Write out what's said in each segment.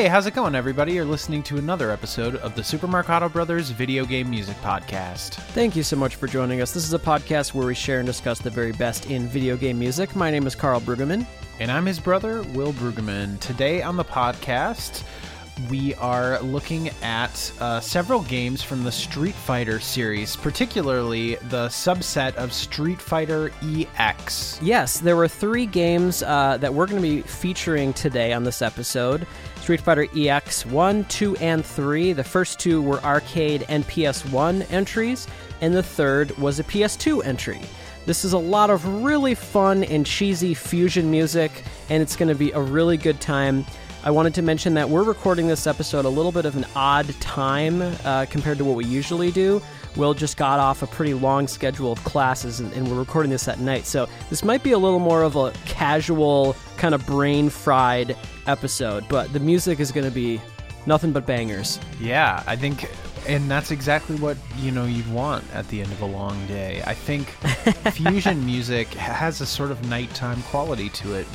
Hey, how's it going, everybody? You're listening to another episode of the Super Marcato Brothers Video Game Music Podcast. Thank you so much for joining us. This is a podcast where we share and discuss the very best in video game music. My name is Carl Brueggemann. And I'm his brother, Will Brueggemann. Today on the podcast, we are looking at uh, several games from the Street Fighter series, particularly the subset of Street Fighter EX. Yes, there were three games uh, that we're going to be featuring today on this episode Street Fighter EX 1, 2, and 3. The first two were arcade and PS1 entries, and the third was a PS2 entry. This is a lot of really fun and cheesy fusion music, and it's going to be a really good time. I wanted to mention that we're recording this episode a little bit of an odd time uh, compared to what we usually do. Will just got off a pretty long schedule of classes, and, and, we're recording this at night. So this might be a little more of a casual, kind of brain fried episode, but the music is going to be nothing but bangers. Yeah, I think. And that's exactly what you know you'd want at the end of a long day. I think fusion music has a sort of nighttime quality to it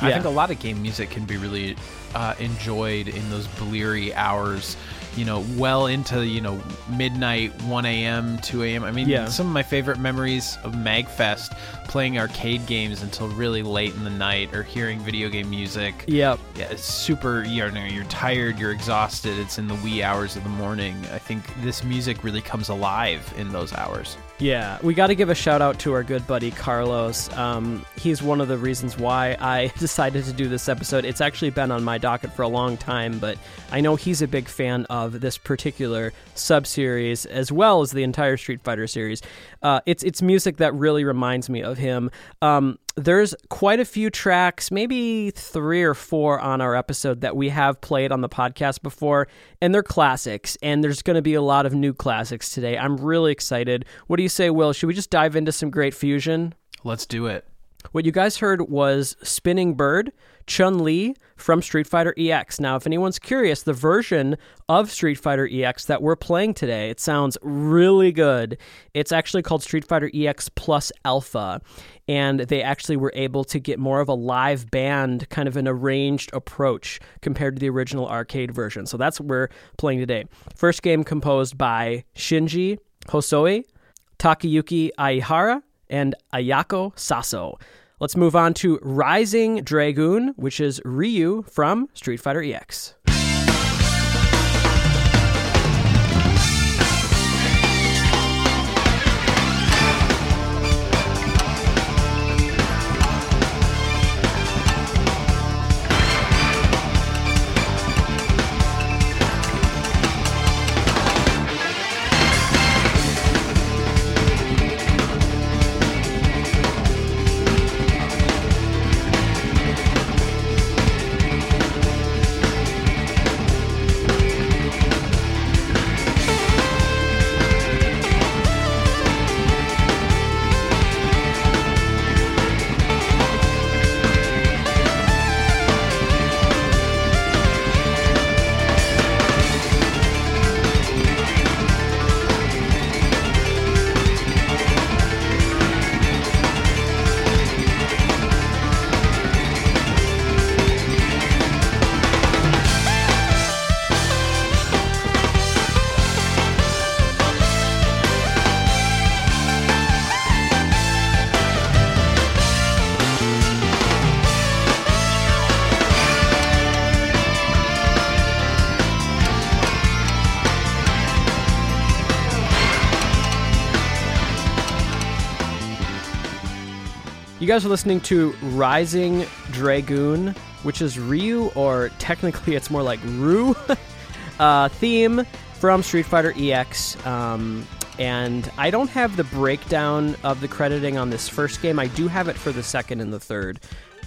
I think a lot of game music can be really uh, enjoyed in those bleary hours you know, well into, you know, midnight, 1 a.m., 2 a.m. I mean, yeah. some of my favorite memories of MagFest playing arcade games until really late in the night or hearing video game music. Yep. Yeah, it's super, you know, you're tired, you're exhausted, it's in the wee hours of the morning. I think this music really comes alive in those hours. Yeah, we got to give a shout out to our good buddy Carlos. Um, he's one of the reasons why I decided to do this episode. It's actually been on my docket for a long time, but I know he's a big fan of this particular sub series, as well as the entire Street Fighter series. Uh, it's it's music that really reminds me of him. Um, there's quite a few tracks, maybe three or four on our episode that we have played on the podcast before, and they're classics. And there's going to be a lot of new classics today. I'm really excited. What do you say, Will? Should we just dive into some great fusion? Let's do it. What you guys heard was Spinning Bird Chun Li from Street Fighter EX. Now, if anyone's curious, the version of Street Fighter EX that we're playing today, it sounds really good. It's actually called Street Fighter EX Plus Alpha, and they actually were able to get more of a live band, kind of an arranged approach compared to the original arcade version. So that's what we're playing today. First game composed by Shinji Hosoe, Takayuki Aihara, and Ayako Saso. Let's move on to Rising Dragoon, which is Ryu from Street Fighter EX. Guys are listening to Rising Dragoon, which is Ryu, or technically it's more like Ru, uh, theme from Street Fighter EX. Um, and I don't have the breakdown of the crediting on this first game. I do have it for the second and the third.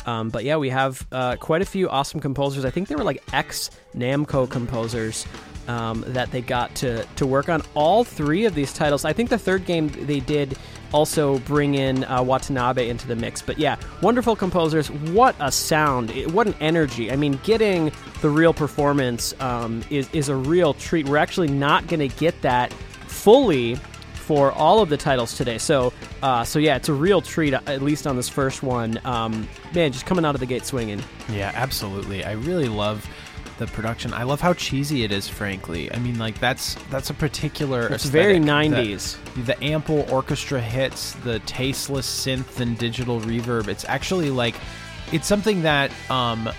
Um, but yeah, we have uh, quite a few awesome composers. I think they were like ex Namco composers um, that they got to, to work on all three of these titles. I think the third game they did also bring in uh, Watanabe into the mix. But yeah, wonderful composers. What a sound! What an energy! I mean, getting the real performance um, is is a real treat. We're actually not going to get that fully for all of the titles today. So, uh, so yeah, it's a real treat, at least on this first one. Um, man, just coming out of the gate swinging. Yeah, absolutely. I really love the production. I love how cheesy it is. Frankly, I mean, like that's that's a particular. It's very '90s. The, the ample orchestra hits, the tasteless synth and digital reverb. It's actually like, it's something that um,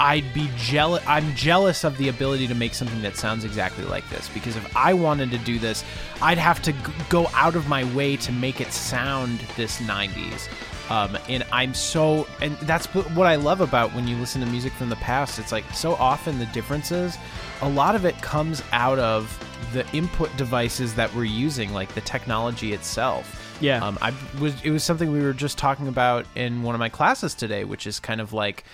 I'd be jealous. I'm jealous of the ability to make something that sounds exactly like this because if I wanted to do this, I'd have to g- go out of my way to make it sound this 90s. Um, and I'm so, and that's what I love about when you listen to music from the past. It's like so often the differences, a lot of it comes out of the input devices that we're using, like the technology itself. Yeah. Um, I was. It was something we were just talking about in one of my classes today, which is kind of like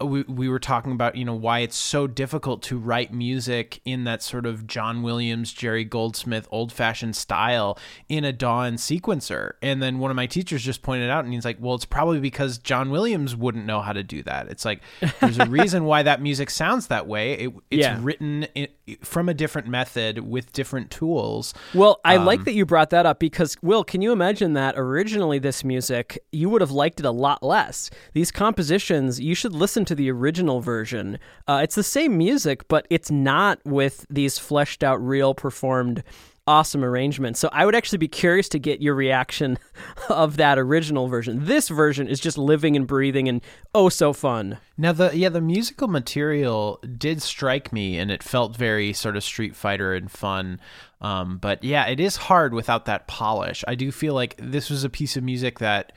we we were talking about you know why it's so difficult to write music in that sort of John Williams, Jerry Goldsmith, old fashioned style in a Dawn sequencer. And then one of my teachers just pointed out, and he's like, "Well, it's probably because John Williams wouldn't know how to do that. It's like there's a reason why that music sounds that way. It, it's Yeah. written in, from a different method with different tools. Well, I Um, like that you brought that up because, Will, can you imagine that originally this music, you would have liked it a lot less? These compositions, you should listen to the original version. Uh, it's the same music, but it's not with these fleshed out, real performed, awesome arrangements. So I would actually be curious to get your reaction of that original version. This version is just living and breathing and oh so fun. Now the yeah the musical material did strike me and it felt very sort of Street Fighter and fun. Um, but yeah, it is hard without that polish. I do feel like this was a piece of music that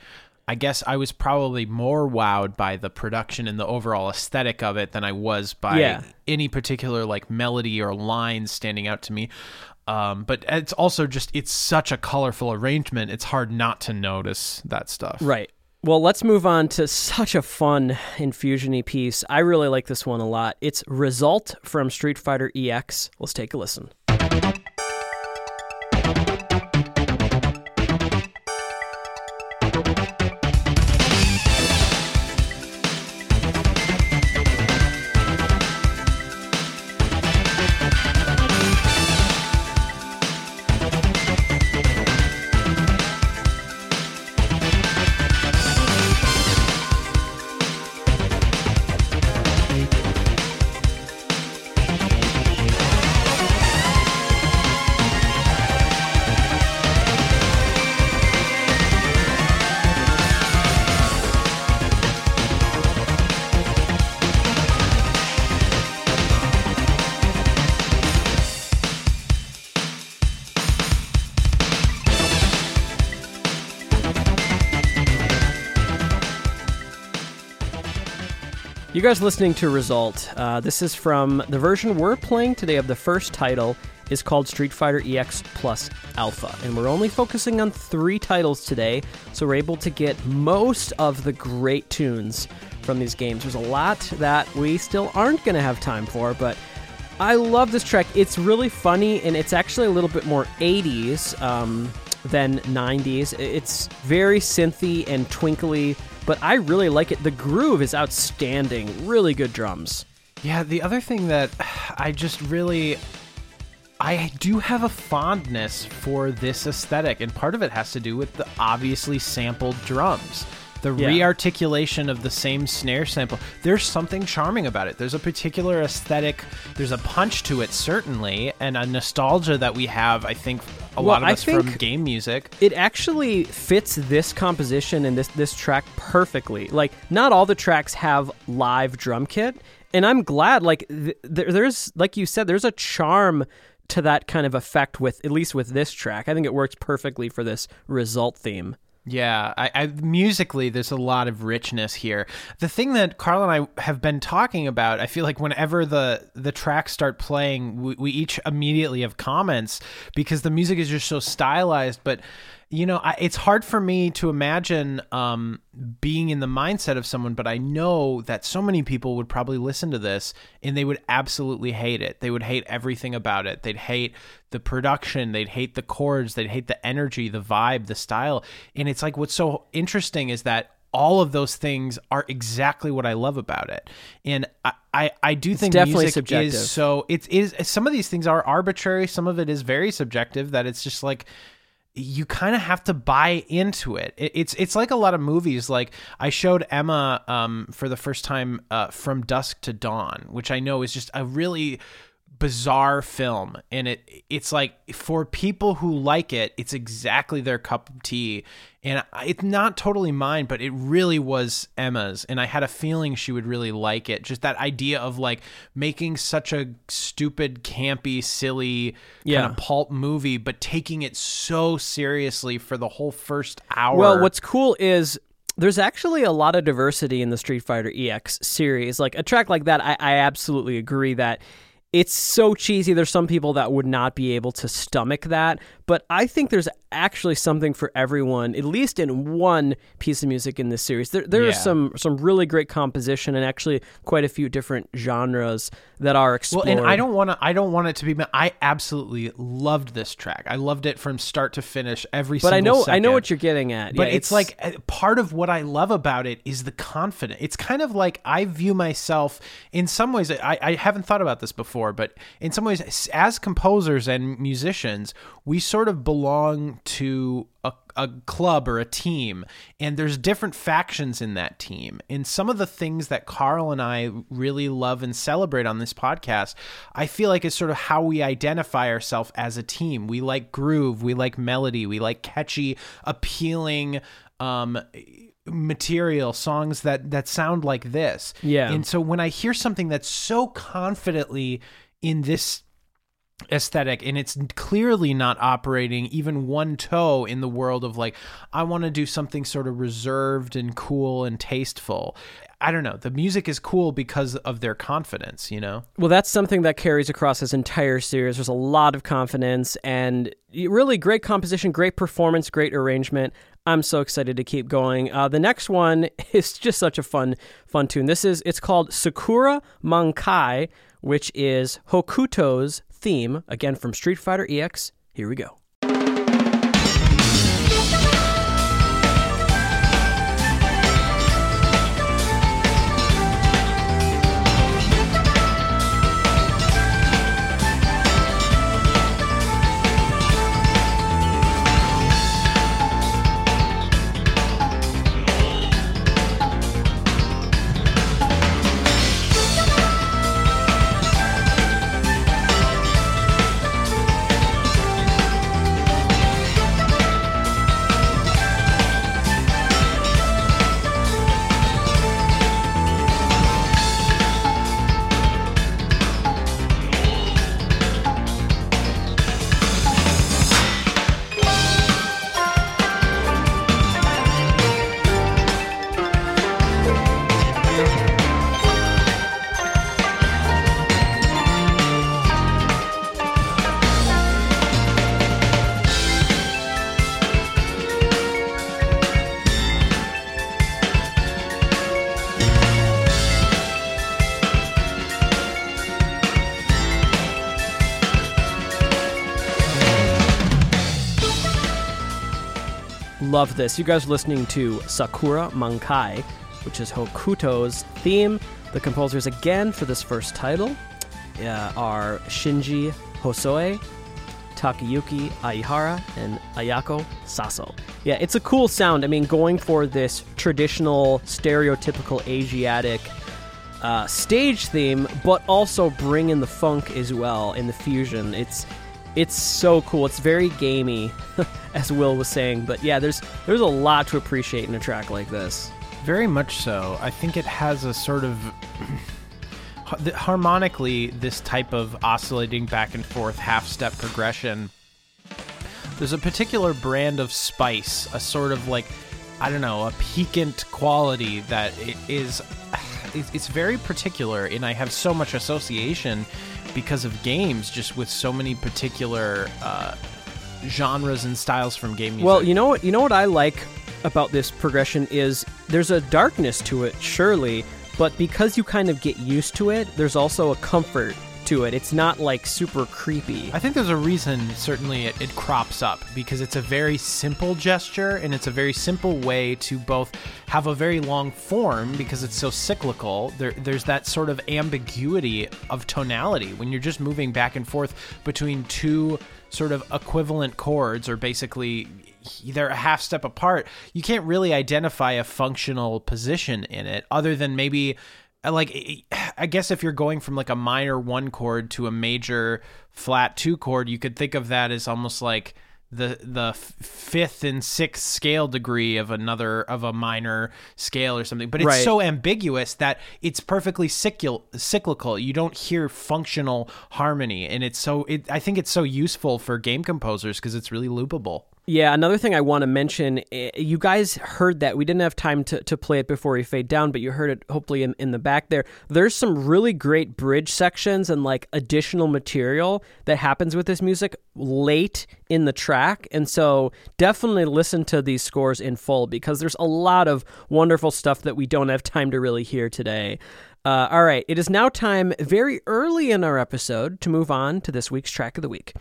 I guess I was probably more wowed by the production and the overall aesthetic of it than I was by Yeah. any particular like melody or lines standing out to me. Um, but it's also just it's such a colorful arrangement. It's hard not to notice that stuff. Right. Well, let's move on to such a fun infusiony piece. I really like this one a lot. It's Result from Street Fighter EX. Let's take a listen. You guys listening to Result. Uh, this is from the version we're playing today of the first title is called Street Fighter EX Plus Alpha. And we're only focusing on three titles today, so we're able to get most of the great tunes from these games. There's a lot that we still aren't going to have time for, but I love this track. It's really funny, and it's actually a little bit more 80s um, than 90s. It's very synthy and twinkly, but I really like it. The groove is outstanding. Really good drums. Yeah, the other thing that I just really I do have a fondness for this aesthetic, and part of it has to do with the obviously sampled drums. The Yeah. rearticulation of the same snare sample. There's something charming about it. There's a particular aesthetic, there's a punch to it, certainly, and a nostalgia that we have, I think, a Well, lot of I us from think- game music. It actually fits this composition and this this track perfectly. Like not all the tracks have live drum kit, and I'm glad. Like th- there's like you said, there's a charm to that kind of effect with at least with this track. I think it works perfectly for this result theme. Yeah, I, I musically there's a lot of richness here. The thing that Carl and I have been talking about, I feel like whenever the the tracks start playing, we, we each immediately have comments because the music is just so stylized. But you know, I, it's hard for me to imagine um, being in the mindset of someone, but I know that so many people would probably listen to this and they would absolutely hate it. They would hate everything about it. They'd hate the production, they'd hate the chords, they'd hate the energy, the vibe, the style. And it's like what's so interesting is that all of those things are exactly what I love about it. And I, I, I do think definitely music subjective. is so it is some of these things are arbitrary, some of it is very subjective that it's just like you kind of have to buy into it. it. It's it's like a lot of movies. Like I showed Emma um, for the first time uh, from Dusk to Dawn, which I know is just a really bizarre film and it it's like for people who like it it's exactly their cup of tea and it's not totally mine but it really was Emma's and I had a feeling she would really like it just that idea of like making such a stupid campy silly Yeah. kind of pulp movie but taking it so seriously for the whole first hour Well, what's cool is there's actually a lot of diversity in the Street Fighter EX series. Like a track like that, I, I absolutely agree that it's so cheesy. There's some people that would not be able to stomach that, but I think there's actually something for everyone, at least in one piece of music in this series. There, there Yeah. some some really great composition and actually quite a few different genres that are explored. Well, and I don't want to. I don't want it to be. I absolutely loved this track. I loved it from start to finish. Every. but I know I know what you're getting at. But Yeah, it's, like uh, part of what I love about it is the confidence. It's kind of like I view myself in some ways. I, I haven't thought about this before, but in some ways, as composers and musicians, we sort of belong to a, a club or a team, and there's different factions in that team. And some of the things that Carl and I really love and celebrate on this podcast, I feel like is sort of how we identify ourselves as a team. We like groove, we like melody, we like catchy, appealing um material songs that that sound like this Yeah. and so when i hear something that's so confidently in this aesthetic and it's clearly not operating even one toe in the world of like I want to do something sort of reserved and cool and tasteful. I don't know. The music is cool because of their confidence, you know. Well, that's something that carries across this entire series. There's a lot of confidence and really great composition, great performance, great arrangement. I'm so excited to keep going. Uh, the next one is just such a fun, fun tune. This is it's called Sakura Mankai, which is Hokuto's theme again from Street Fighter EX. Here we go. Love this. You guys are listening to Sakura Mankai, which is Hokuto's theme. The composers again for this first title uh, are Shinji Hosoe, Takayuki Aihara, and Ayako Saso. Yeah, it's a cool sound. I mean, going for this traditional, stereotypical Asiatic uh, stage theme, but also bring in the funk as well in the fusion. It's it's so cool. It's very gamey, as Will was saying. But yeah, there's there's a lot to appreciate in a track like this. Very much so. I think it has a sort of harmonically this type of oscillating back and forth half step progression. There's a particular brand of spice, a sort of like I don't know, a piquant quality that it is it's very particular and I have so much association because of games just with so many particular uh, genres and styles from game music. Well, you know what you know what I like about this progression is there's a darkness to it, surely, but because you kind of get used to it, there's also a comfort to it. It's not like super creepy. I think there's a reason, certainly, it, it crops up because it's a very simple gesture and it's a very simple way to both have a very long form because it's so cyclical. There, there's that sort of ambiguity of tonality when you're just moving back and forth between two sort of equivalent chords or basically they're a half step apart, you can't really identify a functional position in it other than maybe like I guess if you're going from like a minor one chord to a major flat two chord, you could think of that as almost like the the fifth and sixth scale degree of another of a minor scale or something. But it's right. so ambiguous that it's perfectly cyclical cyclical. You don't hear functional harmony. And it's so it, i think it's so useful for game composers because it's really loopable yeah, another thing I want to mention, eh, you guys heard that. We didn't have time to, to play it before we fade down, but you heard it hopefully in, in the back there. There's some really great bridge sections and like additional material that happens with this music late in the track. And so definitely listen to these scores in full because there's a lot of wonderful stuff that we don't have time to really hear today. Uh, all right, it is now time, very early in our episode, to move on to this week's track of the week.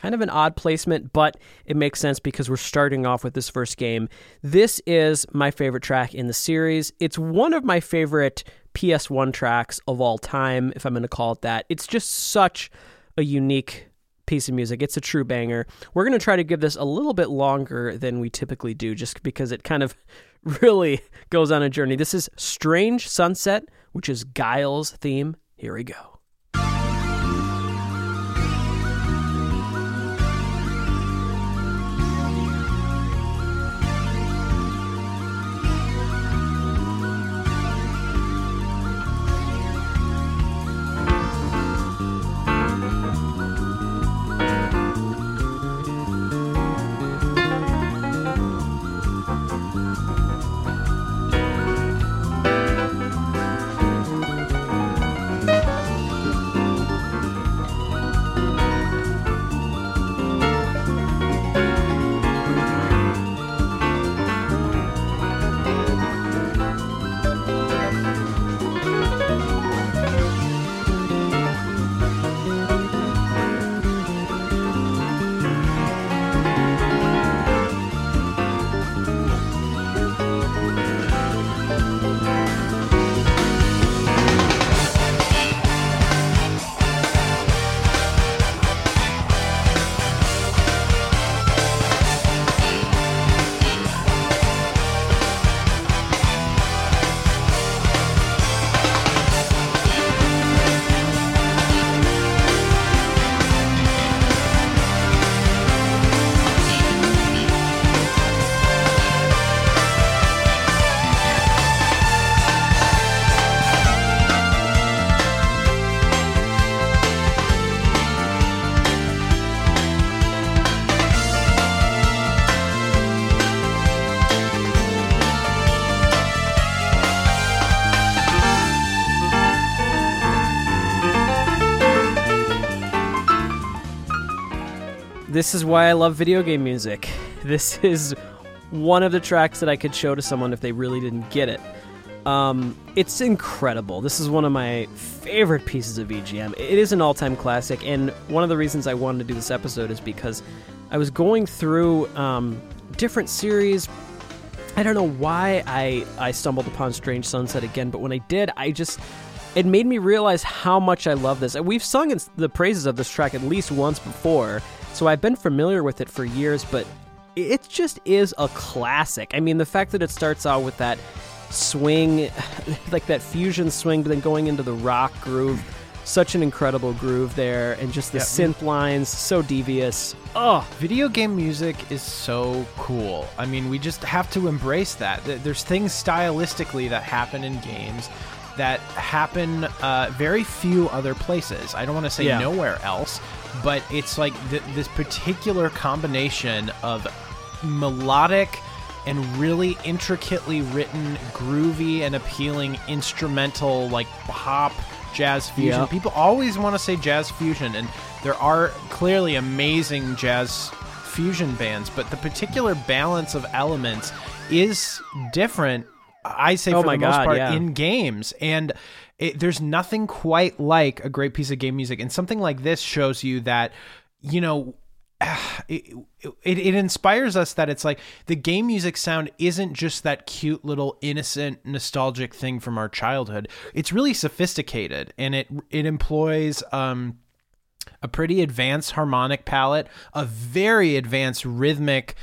Kind of an odd placement, but it makes sense because we're starting off with this first game. This is my favorite track in the series. It's one of my favorite PS1 tracks of all time, if I'm going to call it that. It's just such a unique piece of music. It's a true banger. We're going to try to give this a little bit longer than we typically do, just because it kind of really goes on a journey. This is Strange Sunset, which is Guile's theme. Here we go. This is why I love video game music. This is one of the tracks that I could show to someone if they really didn't get it. Um, it's incredible. This is one of my favorite pieces of VGM. It is an all time classic, and one of the reasons I wanted to do this episode is because I was going through um, different series. I don't know why I, I stumbled upon Strange Sunset again, but when I did, I just. It made me realize how much I love this. And We've sung the praises of this track at least once before, so I've been familiar with it for years, but it just is a classic. I mean, the fact that it starts out with that swing, like that fusion swing, but then going into the rock groove. Such an incredible groove there, and just the yeah. synth lines, so devious. Oh, video game music is so cool. I mean, we just have to embrace that. There's things stylistically that happen in games that happen uh, very few other places. I don't want to say yeah. nowhere else, but it's like th- this particular combination of melodic and really intricately written, groovy and appealing instrumental, like pop, jazz fusion. Yeah. People always want to say jazz fusion, and there are clearly amazing jazz fusion bands, but the particular balance of elements is different. I say oh for the God, most part yeah. in games, and it, there's nothing quite like a great piece of game music, and something like this shows you that, you know, it, it, it inspires us that it's like the game music sound isn't just that cute little innocent nostalgic thing from our childhood it's really sophisticated and it it employs um a pretty advanced harmonic palette a very advanced rhythmic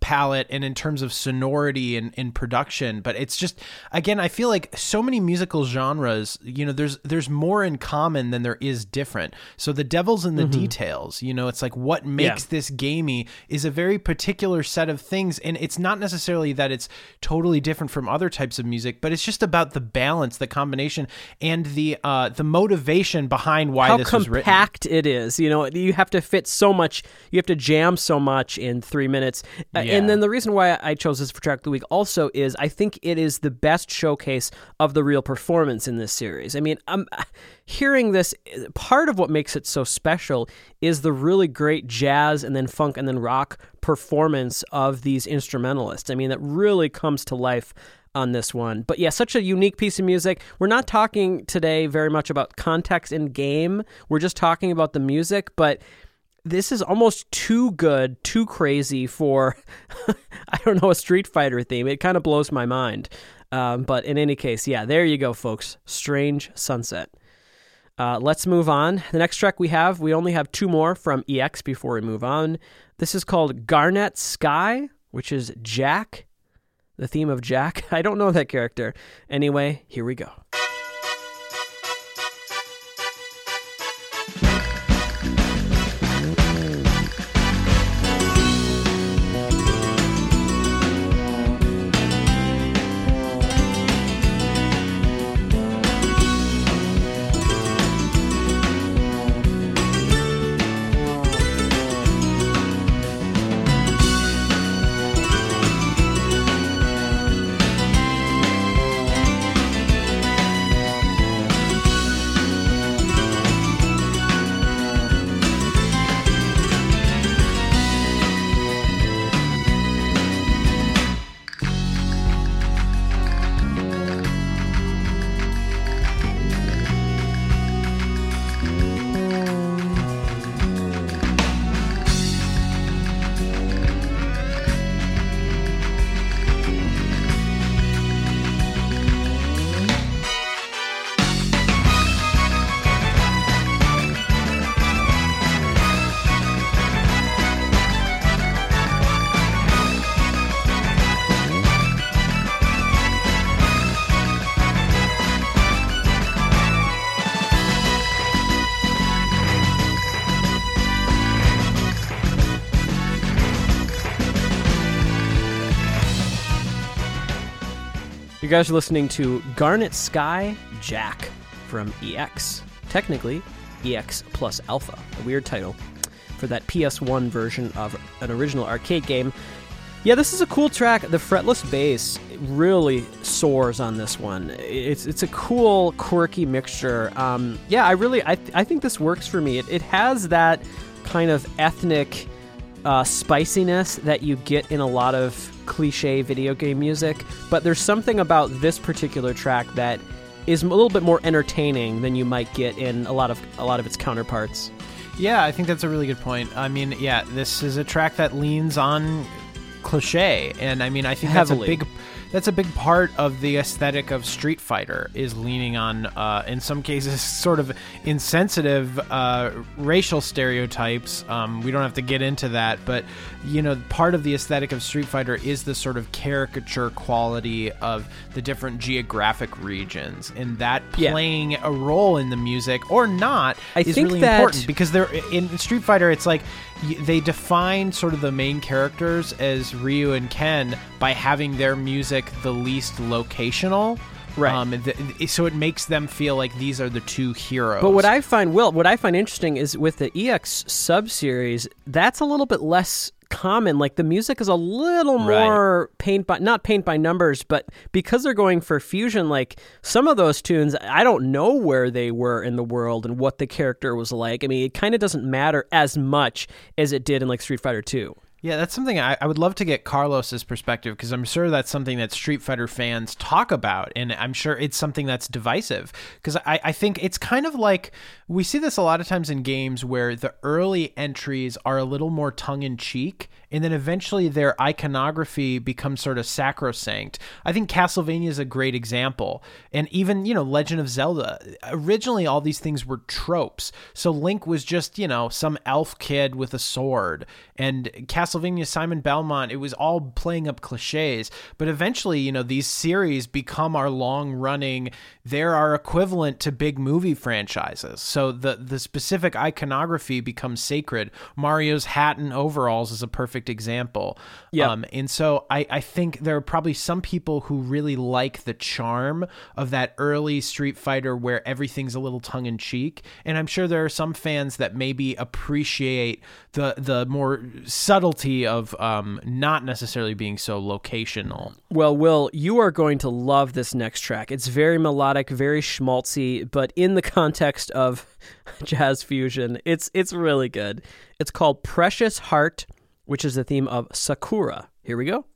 palette and in terms of sonority and in production but it's just again i feel like so many musical genres you know there's there's more in common than there is different so the devil's in the mm-hmm. details you know it's like what makes yeah. this gamey is a very particular set of things and it's not necessarily that it's totally different from other types of music but it's just about the balance the combination and the uh the motivation behind why How this compact it is you know you have to fit so much you have to jam so much in three minutes uh, yeah. And then the reason why I chose this for track of the week also is I think it is the best showcase of the real performance in this series. I mean, I'm hearing this. Part of what makes it so special is the really great jazz and then funk and then rock performance of these instrumentalists. I mean, that really comes to life on this one. But yeah, such a unique piece of music. We're not talking today very much about context in game. We're just talking about the music, but this is almost too good, too crazy for, I don't know, a Street Fighter theme. It kind of blows my mind. Um, but in any case, yeah, there you go, folks. Strange Sunset. Uh, let's move on. The next track we have, we only have two more from EX before we move on. This is called Garnet Sky, which is Jack, the theme of Jack. I don't know that character. Anyway, here we go. Guys are listening to Garnet Sky Jack from EX. Technically, EX plus Alpha, a weird title for that PS1 version of an original arcade game. Yeah, this is a cool track. The fretless bass really soars on this one. It's it's a cool, quirky mixture. Um, yeah, I really I, th- I think this works for me. It, it has that kind of ethnic uh, spiciness that you get in a lot of cliche video game music, but there's something about this particular track that is a little bit more entertaining than you might get in a lot of a lot of its counterparts. Yeah, I think that's a really good point. I mean, yeah, this is a track that leans on cliche, and I mean, I think Heavily. that's a big that's a big part of the aesthetic of Street Fighter is leaning on, uh, in some cases, sort of insensitive uh, racial stereotypes. Um, we don't have to get into that, but you know, part of the aesthetic of Street Fighter is the sort of caricature quality of the different geographic regions, and that playing yeah. a role in the music or not I is really that... important because they're in Street Fighter. It's like they define sort of the main characters as Ryu and Ken by having their music the least locational. Right. Um, so it makes them feel like these are the two heroes. But what I find, Will, what I find interesting is with the EX sub series, that's a little bit less common. Like the music is a little more right. paint by not paint by numbers, but because they're going for fusion, like some of those tunes, I don't know where they were in the world and what the character was like. I mean, it kind of doesn't matter as much as it did in like Street Fighter Two. Yeah, that's something I, I would love to get Carlos's perspective because I'm sure that's something that Street Fighter fans talk about, and I'm sure it's something that's divisive because I, I think it's kind of like we see this a lot of times in games where the early entries are a little more tongue in cheek and then eventually their iconography becomes sort of sacrosanct. I think Castlevania is a great example. And even, you know, Legend of Zelda, originally all these things were tropes. So Link was just, you know, some elf kid with a sword. And Castlevania Simon Belmont, it was all playing up cliches. But eventually, you know, these series become our long running, they're our equivalent to big movie franchises. So the the specific iconography becomes sacred. Mario's hat and overalls is a perfect example. Yeah. Um, and so I, I think there are probably some people who really like the charm of that early Street Fighter where everything's a little tongue in cheek. And I'm sure there are some fans that maybe appreciate the the more subtlety of um, not necessarily being so locational. Well, Will, you are going to love this next track. It's very melodic, very schmaltzy, but in the context of jazz fusion, it's it's really good. It's called Precious Heart which is the theme of Sakura. Here we go.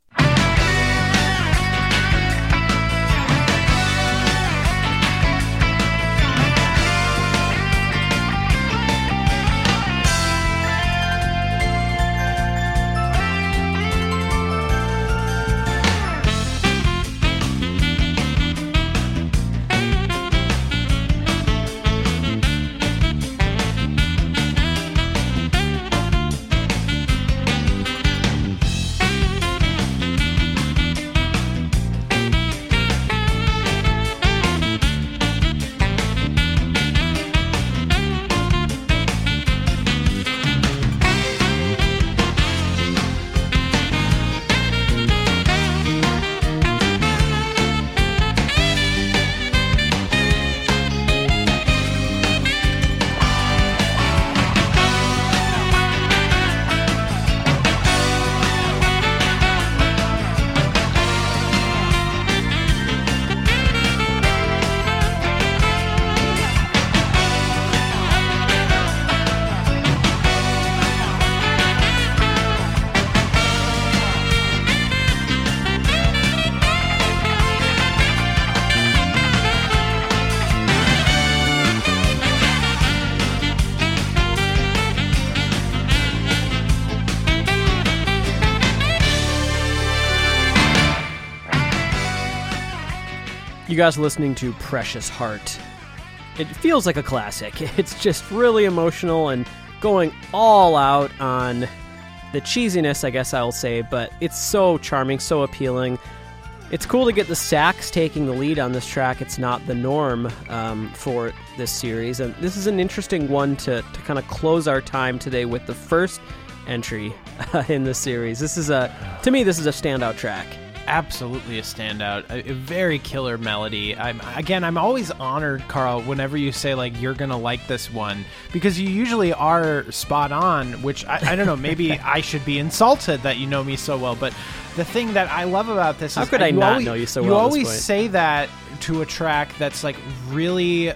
Guys listening to Precious Heart. It feels like a classic. It's just really emotional and going all out on the cheesiness, I guess I'll say, but it's so charming, so appealing. It's cool to get the sax taking the lead on this track. It's not the norm um, for this series. And this is an interesting one to, to kind of close our time today with the first entry uh, in the series. This is a, to me, this is a standout track absolutely a standout. A, a, very killer melody. I'm again, I'm always honored, Carl, whenever you say like you're gonna like this one because you usually are spot on. Which I, I don't know. Maybe I should be insulted that you know me so well, but the thing that I love about this how is could I not always, know you so well? You always say that to a track that's like really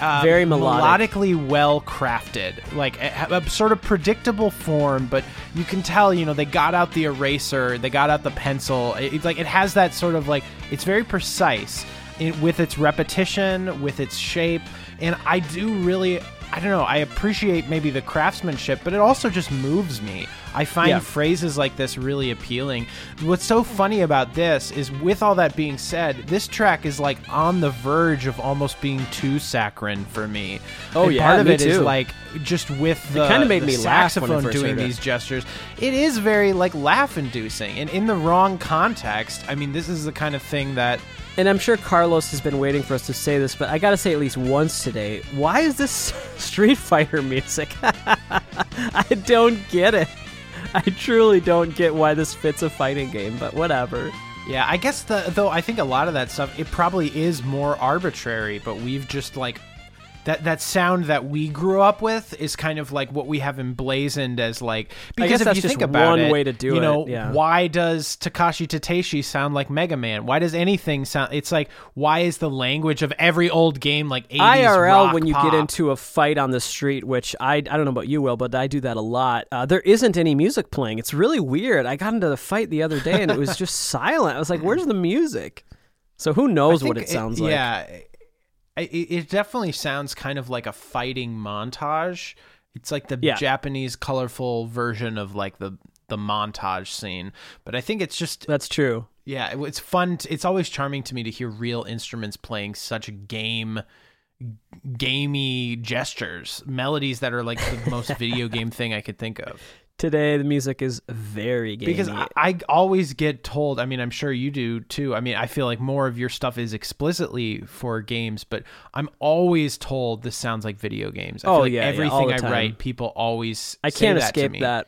uh, very melodic. melodically well crafted, like a, a, sort of predictable form, but you can tell, you know, they got out the eraser, they got out the pencil. It, it's like it has that sort of like it's very precise in, with its repetition, with its shape, and I do really I don't know, I appreciate maybe the craftsmanship, but it also just moves me. I find yeah. phrases like this really appealing. What's so funny about this is, with all that being said, this track is like on the verge of almost being too saccharine for me. Oh and yeah, part of it too. is like just with the, kind of made me saxophone doing these it. gestures. It is very like laugh-inducing, and in the wrong context. I mean, this is the kind of thing that and I'm sure Carlos has been waiting for us to say this, but I gotta say at least once today, why is this Street Fighter music? I don't get it. I truly don't get why this fits a fighting game, but whatever. Yeah, I guess the though I think a lot of that stuff it probably is more arbitrary, but we've just like that that sound that we grew up with is kind of like what we have emblazoned as like because if you just think about one it, way to do you know, it, yeah. why does Takashi Tateishi sound like Mega Man? Why does anything sound? It's like why is the language of every old game like 80s IRL rock when you pop? get into a fight on the street, which I I don't know about you, Will, but I do that a lot. Uh, there isn't any music playing. It's really weird. I got into the fight the other day and it was just silent. I was like, "Where's the music?" So who knows what it sounds like? Yeah, it, it definitely sounds kind of like a fighting montage. It's like the Yeah. Japanese colorful version of like the the montage scene. But I think it's just That's true. yeah, it- it's fun. t- it's always charming to me to hear real instruments playing such game gamey gestures, melodies that are like the most video game thing I could think of. Today the music is very gamey. Because I, I always get told, I mean, I'm sure you do too. I mean, I feel like more of your stuff is explicitly for games, but I'm always told this sounds like video games. I Oh, feel like yeah, yeah, everything the I write, people always I say can't that to escape that.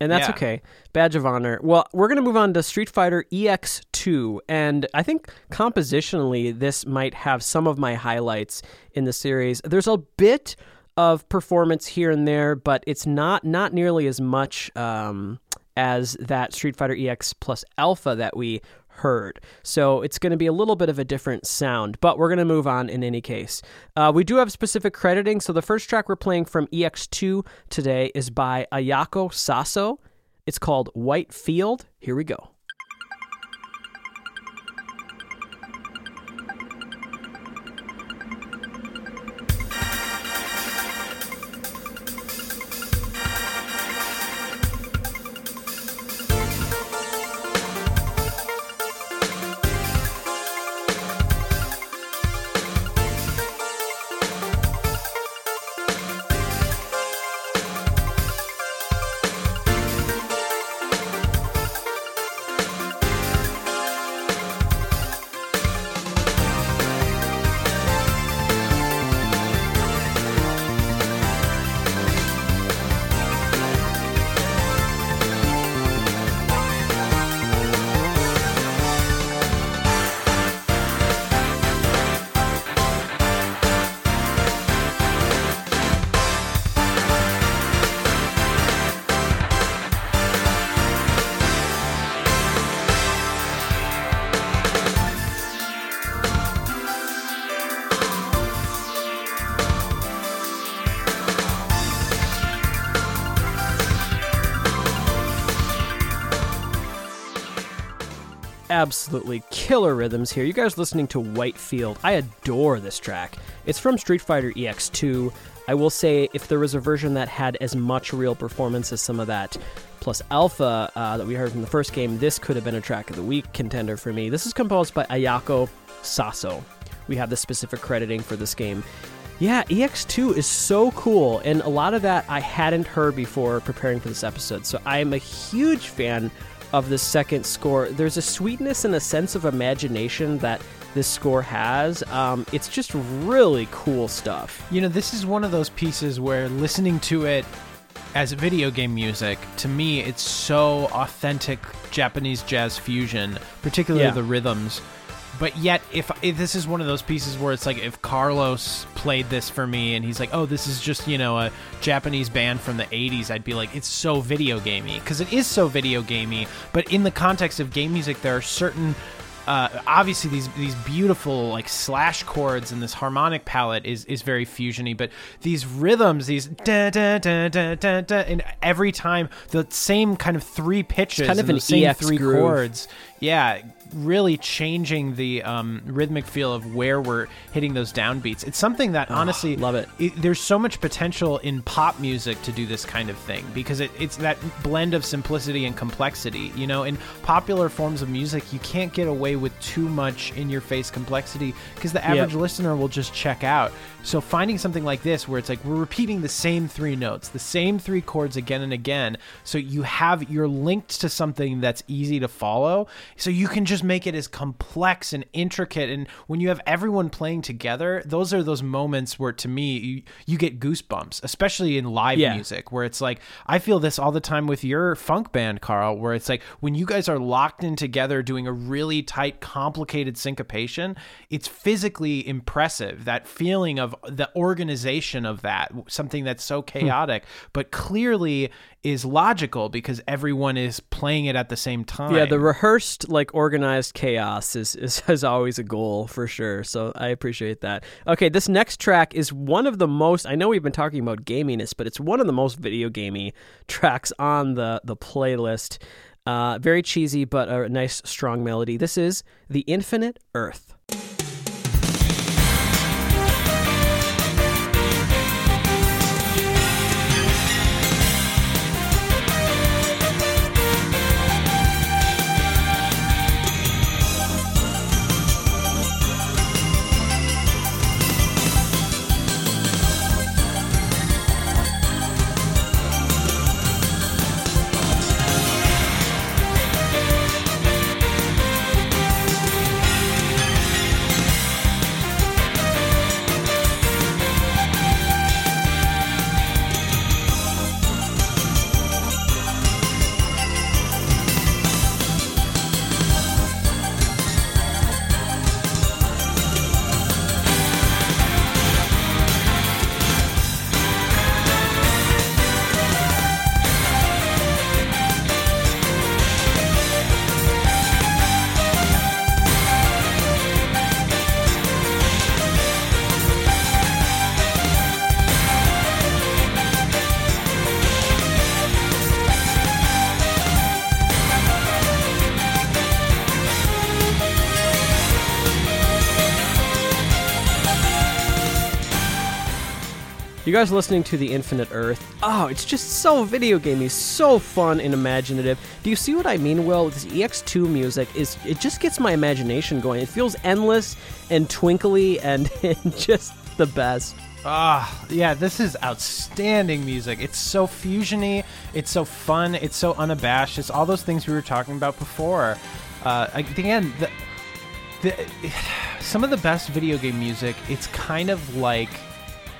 And that's Yeah. okay. Badge of honor. Well, we're going to move on to Street Fighter EX2. And I think compositionally, this might have some of my highlights in the series. There's a bit of performance here and there, but it's not not nearly as much um, as that Street Fighter EX plus Alpha that we heard. So it's going to be a little bit of a different sound, but we're going to move on in any case. Uh, we do have specific crediting. So the first track we're playing from EX2 today is by Ayako Saso. It's called White Field. Here we go. Absolutely killer rhythms here. You guys listening to Whitefield. I adore this track. It's from Street Fighter EX2. I will say, if there was a version that had as much real performance as some of that plus alpha uh, that we heard from the first game, this could have been a track of the week contender for me. This is composed by Ayako Saso. We have the specific crediting for this game. Yeah, EX2 is so cool, and a lot of that I hadn't heard before preparing for this episode. So I am a huge fan of the second score. There's a sweetness and a sense of imagination that this score has. Um, it's just really cool stuff. You know, this is one of those pieces where listening to it as video game music, to me, it's so authentic Japanese jazz fusion, particularly Yeah. the rhythms. But yet, if, if this is one of those pieces where it's like if Carlos played this for me and he's like, "Oh, this is just you know a Japanese band from the '80s," I'd be like, "It's so video gamey," because it is so video gamey. But in the context of game music, there are certain uh, obviously these these beautiful like slash chords and this harmonic palette is is very fusiony but these rhythms these da da da da da da and every time the same kind of three pitches kind of an the same EX three groove. chords yeah really changing the um, rhythmic feel of where we're hitting those downbeats it's something that honestly love it. there's so much potential in pop music to do this kind of thing because it, it's that blend of simplicity and complexity. You know, in popular forms of music, you can't get away with too much in your face complexity because the average listener will just check out. So finding something like this where it's like we're repeating the same three notes, the same three chords again and again, so you have you're linked to something that's easy to follow, so you can just make it as complex and intricate and when you have everyone playing together, those are those moments where to me you, you get goosebumps, especially in live Yeah. music where it's like I feel this all the time with your funk band, Carl, where it's like when you guys are locked in together doing a really tight tight, complicated syncopation, it's physically impressive. That feeling of the organization of that, something that's so Hmm. chaotic, but clearly is logical because everyone is playing it at the same time. Yeah, the rehearsed, like organized chaos is, is is always a goal for sure. So I appreciate that. Okay, this next track is one of the most. I know we've been talking about gaminess, but it's one of the most video gamey tracks on the the playlist. Uh, very cheesy, but a nice strong melody. This is the Infinite Earth. Guys listening to The Infinite Earth? Oh, it's just so video gamey, so fun and imaginative. Do you see what I mean, Will? This EX2 music is it just gets my imagination going. It feels endless and twinkly and, and just the best. Ah, yeah, this is outstanding music. It's so fusiony, it's so fun, it's so unabashed. It's all those things we were talking about before. Uh, again, the, the, some of the best video game music, it's kind of like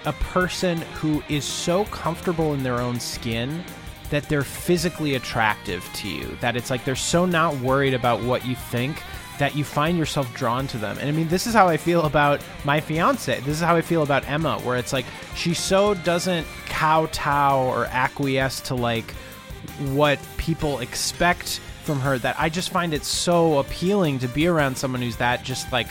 a person who is so comfortable in their own skin that they're physically attractive to you. That it's like they're so not worried about what you think that you find yourself drawn to them. And I mean, this is how I feel about my fiance. This is how I feel about Emma, where it's like she so doesn't kowtow or acquiesce to like what people expect from her that I just find it so appealing to be around someone who's that just like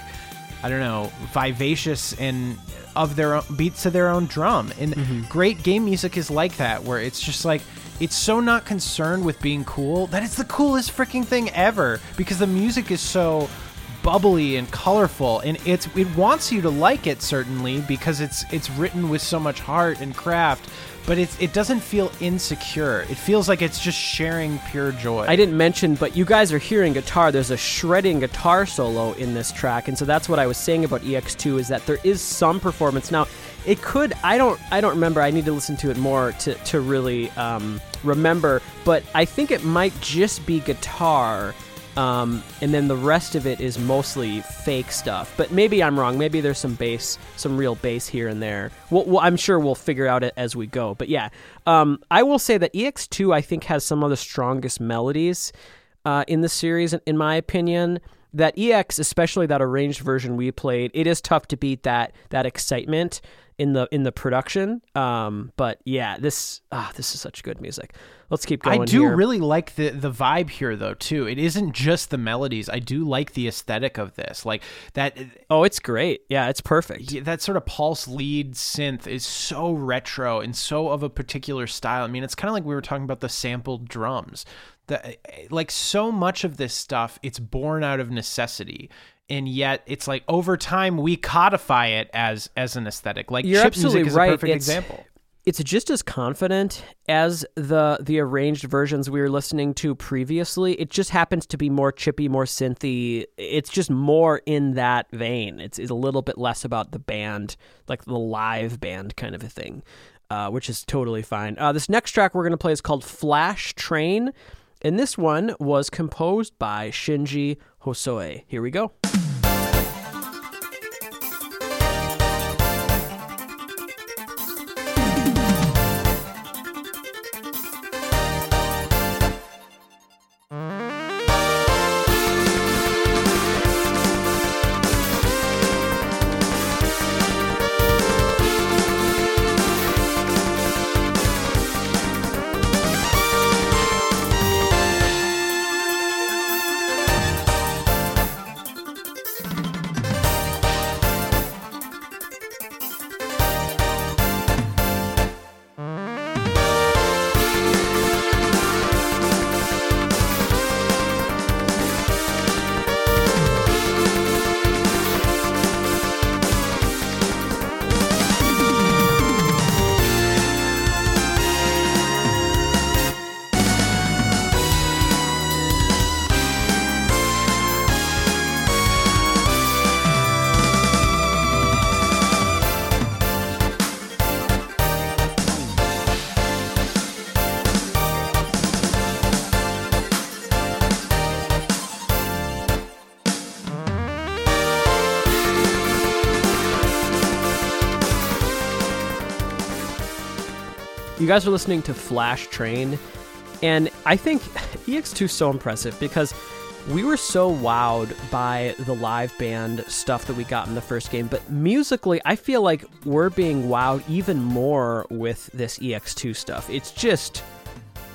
I don't know, vivacious and of their own beats to their own drum. And mm-hmm. great game music is like that, where it's just like it's so not concerned with being cool that it's the coolest freaking thing ever because the music is so bubbly and colorful. And it's it wants you to like it certainly because it's it's written with so much heart and craft but it doesn't feel insecure it feels like it's just sharing pure joy I didn't mention, but you guys are hearing guitar. There's a shredding guitar solo in this track, and so that's what I was saying about EX2 is that there is some performance. Now, it could I don't I don't remember. I need to listen to it more to to really um, remember, but I think it might just be guitar. Um, and then the rest of it is mostly fake stuff. But maybe I'm wrong. Maybe there's some bass, some real bass here and there. Well, well I'm sure we'll figure out it as we go. But yeah, um, I will say that EX2 I think has some of the strongest melodies uh, in the series, in my opinion. That EX, especially that arranged version we played, it is tough to beat that that excitement in the in the production. Um, but yeah, this ah, this is such good music. Let's keep going. I do here. really like the the vibe here though too. It isn't just the melodies. I do like the aesthetic of this. Like that uh, Oh, it's great. Yeah, it's perfect. yeah, that sort of pulse lead synth is so retro and so of a particular style. I mean, it's kind of like we were talking about the sampled drums. The, uh, like so much of this stuff, it's born out of necessity. And yet, it's like over time we codify it as as an aesthetic. Like You're chip absolutely music is right. a perfect It's- example. It's just as confident as the the arranged versions we were listening to previously. It just happens to be more chippy, more synthy. It's just more in that vein. It's, it's a little bit less about the band, like the live band kind of a thing, uh, which is totally fine. Uh, this next track we're to play is called Flash Train, and this one was composed by Shinji Hosoe. Here we go. You guys are listening to Flash Train, and I think EX2 is so impressive because we were so wowed by the live band stuff that we got in the first game, but musically, I feel like we're being wowed even more with this EX2 stuff. It's just.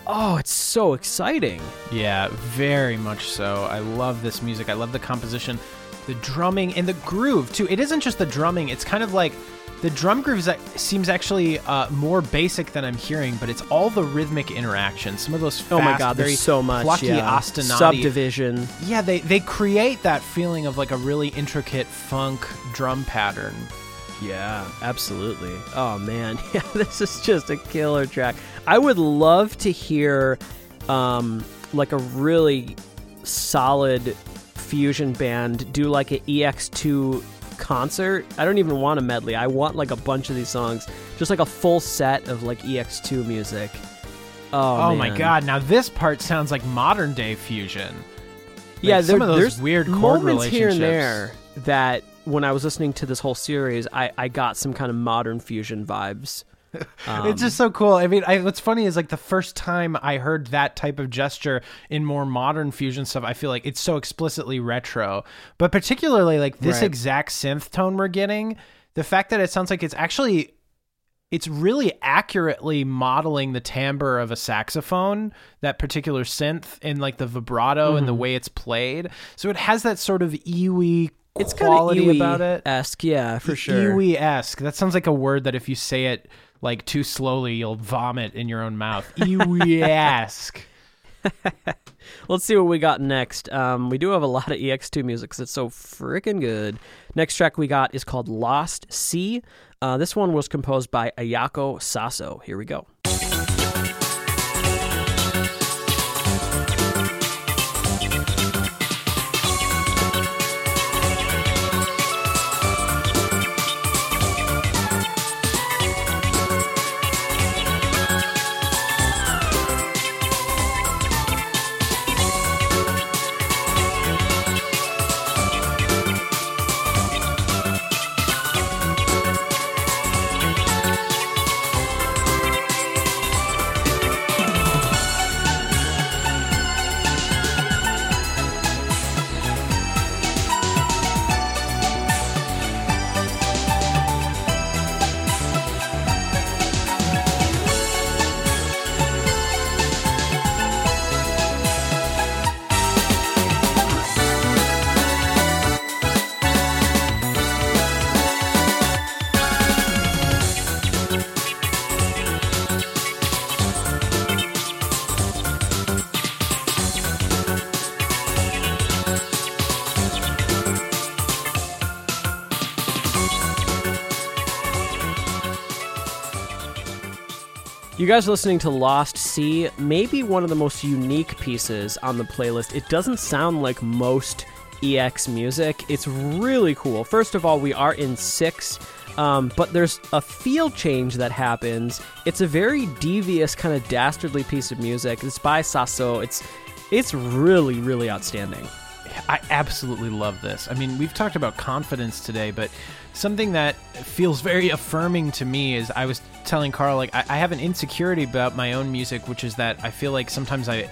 Oh, it's so exciting. Yeah, very much so. I love this music. I love the composition, the drumming, and the groove, too. It isn't just the drumming, it's kind of like the drum groove seems actually uh, more basic than I'm hearing, but it's all the rhythmic interaction. Some of those fast, oh my god, there's so much plucky yeah. ostinati subdivision. Yeah, they they create that feeling of like a really intricate funk drum pattern. Yeah, absolutely. Oh man, yeah, this is just a killer track. I would love to hear um, like a really solid fusion band do like an EX2 concert. I don't even want a medley. I want like a bunch of these songs, just like a full set of like EX2 music. Oh, oh my god! Now this part sounds like modern day fusion. Like yeah, there, some of those there's weird chord moments here and there that when I was listening to this whole series, I, I got some kind of modern fusion vibes. Um, it's just so cool. I mean, I, what's funny is like the first time I heard that type of gesture in more modern fusion stuff, I feel like it's so explicitly retro. But particularly like this Right. exact synth tone we're getting, the fact that it sounds like it's actually it's really accurately modeling the timbre of a saxophone, that particular synth and like the vibrato and the way it's played. So it has that sort of EWI it's kind of quality about it. esque, yeah, for sure. EWI-esque. That sounds like a word that if you say it like too slowly, you'll vomit in your own mouth. EWI-esque. Let's see what we got next. Um, we do have a lot of EX2 music because it's so freaking good. Next track we got is called Lost Sea. Uh, this one was composed by Ayako Saso. Here we go. You guys are listening to Lost Sea, maybe one of the most unique pieces on the playlist. It doesn't sound like most EX music. It's really cool. First of all, we are in six, um, but there's a feel change that happens. It's a very devious, kind of dastardly piece of music. It's by Saso. It's it's really, really outstanding. I absolutely love this. I mean, we've talked about confidence today, but something that feels very affirming to me is I was telling Carl, like, I, I have an insecurity about my own music, which is that I feel like sometimes I.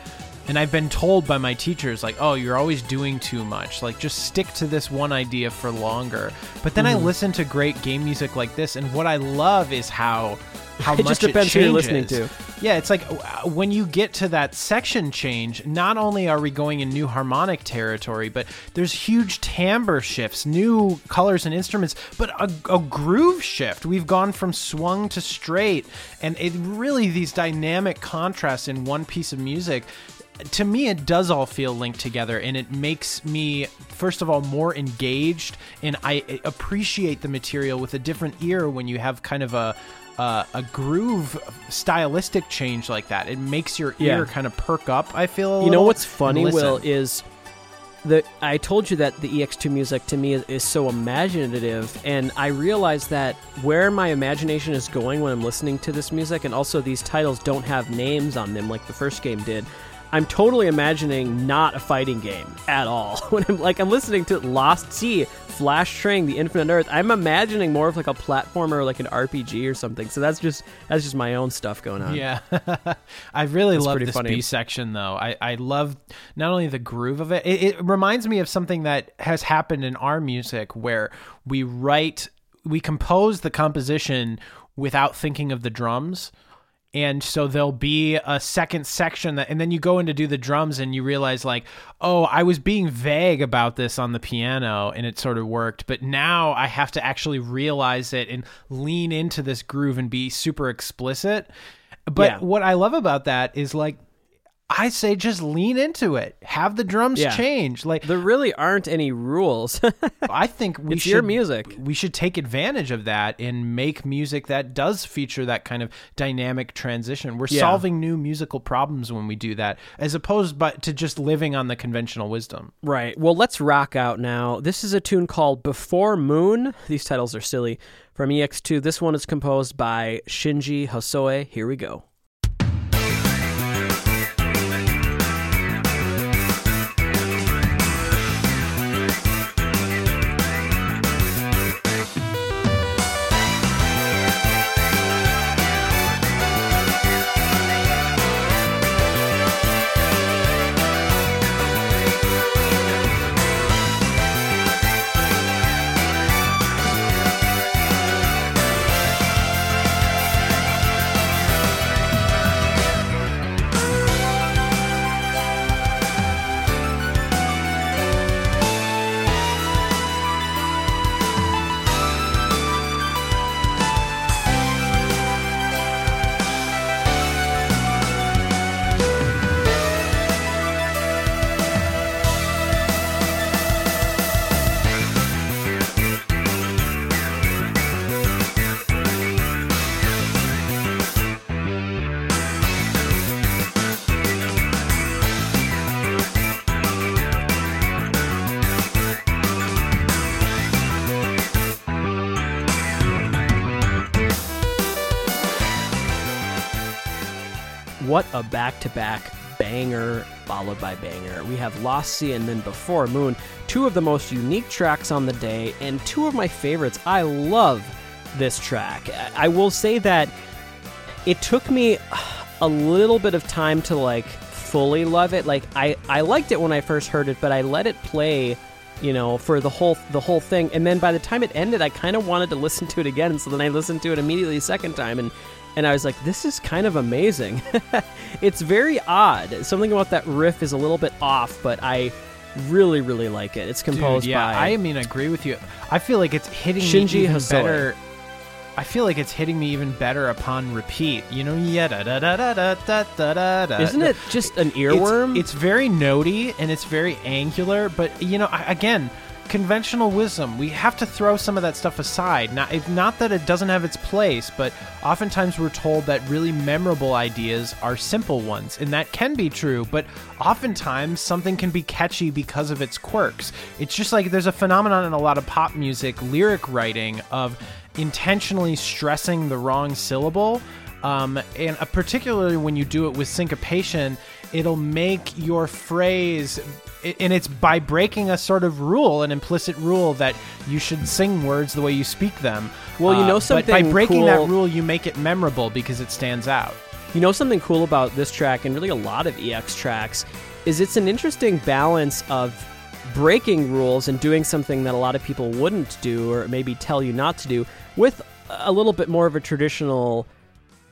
And I've been told by my teachers, like, oh, you're always doing too much. Like, just stick to this one idea for longer. But then I mm-hmm. listen to great game music like this, and what I love is how how It much just depends who you're listening to. Yeah, it's like uh, when you get to that section change, not only are we going in new harmonic territory, but there's huge timbre shifts, new colors and instruments, but a, a groove shift. We've gone from swung to straight, and it really these dynamic contrasts in one piece of music. To me, it does all feel linked together, and it makes me, first of all, more engaged, and I appreciate the material with a different ear when you have kind of a uh, a groove stylistic change like that. It makes your ear Yeah. kind of perk up. I feel. You know what's funny. Will, is the I told you that the EX2 music to me is, is so imaginative, and I realize that where my imagination is going when I'm listening to this music, and also these titles don't have names on them like the first game did. I'm totally imagining not a fighting game at all. When I'm like I'm listening to Lost Sea, Flash Train, The Infinite Earth, I'm imagining more of like a platformer like an RPG or something. So that's just that's just my own stuff going on. Yeah, I really love this funny. B section though. I I love not only the groove of it, it. It reminds me of something that has happened in our music where we write, we compose the composition without thinking of the drums. And so there'll be a second section that, and then you go in to do the drums and you realize, like, oh, I was being vague about this on the piano and it sort of worked. But now I have to actually realize it and lean into this groove and be super explicit. But Yeah. what I love about that is, like, I say just lean into it, have the drums Yeah. change. Like, There really aren't any rules. I think we It's should your music. We should take advantage of that and make music that does feature that kind of dynamic transition. We're Yeah. solving new musical problems when we do that, as opposed but to just living on the conventional wisdom. Right. Well, let's rock out now. This is a tune called Before Moon. These titles are silly. From EX2. This one is composed by Shinji Hosoe. Here we go. A back to back banger followed by banger. We have Lost Sea and then Before Moon, two of the most unique tracks on the day, and two of my favorites. I love this track. I will say that it took me a little bit of time to like fully love it. Like I, I liked it when I first heard it, but I let it play, you know, for the whole the whole thing. And then by the time it ended, I kind of wanted to listen to it again. So then I listened to it immediately a second time, and and I was like, this is kind of amazing. it's very odd. Something about that riff is a little bit off, but I really really like it. It's composed Dude, yeah, by I mean, I agree with you. I feel like it's hitting Shinji me even better. I feel like it's hitting me even better upon repeat. You know, yeah, da da da da da da da da. Isn't it just an It's- earworm? It's, very notey and it's very angular, but you know, I- again, conventional wisdom. We have to throw some of that stuff aside. Not, not that it doesn't have its place, but oftentimes we're told that really memorable ideas are simple ones, and that can be true. But oftentimes something can be catchy because of its quirks. It's just like there's a phenomenon in a lot of pop music, lyric writing of intentionally stressing the wrong syllable um, and uh, particularly when you do it with syncopation, it'll make your phrase, and it's by breaking a sort of rule, an implicit rule that you should sing words the way you speak them. Well, you know But by breaking cool- that rule, you make it memorable because it stands out. You know something cool about this track and really a lot of EX tracks is it's an interesting balance of breaking rules and doing something that a lot of people wouldn't do or maybe tell you not to do with a little bit more of a traditional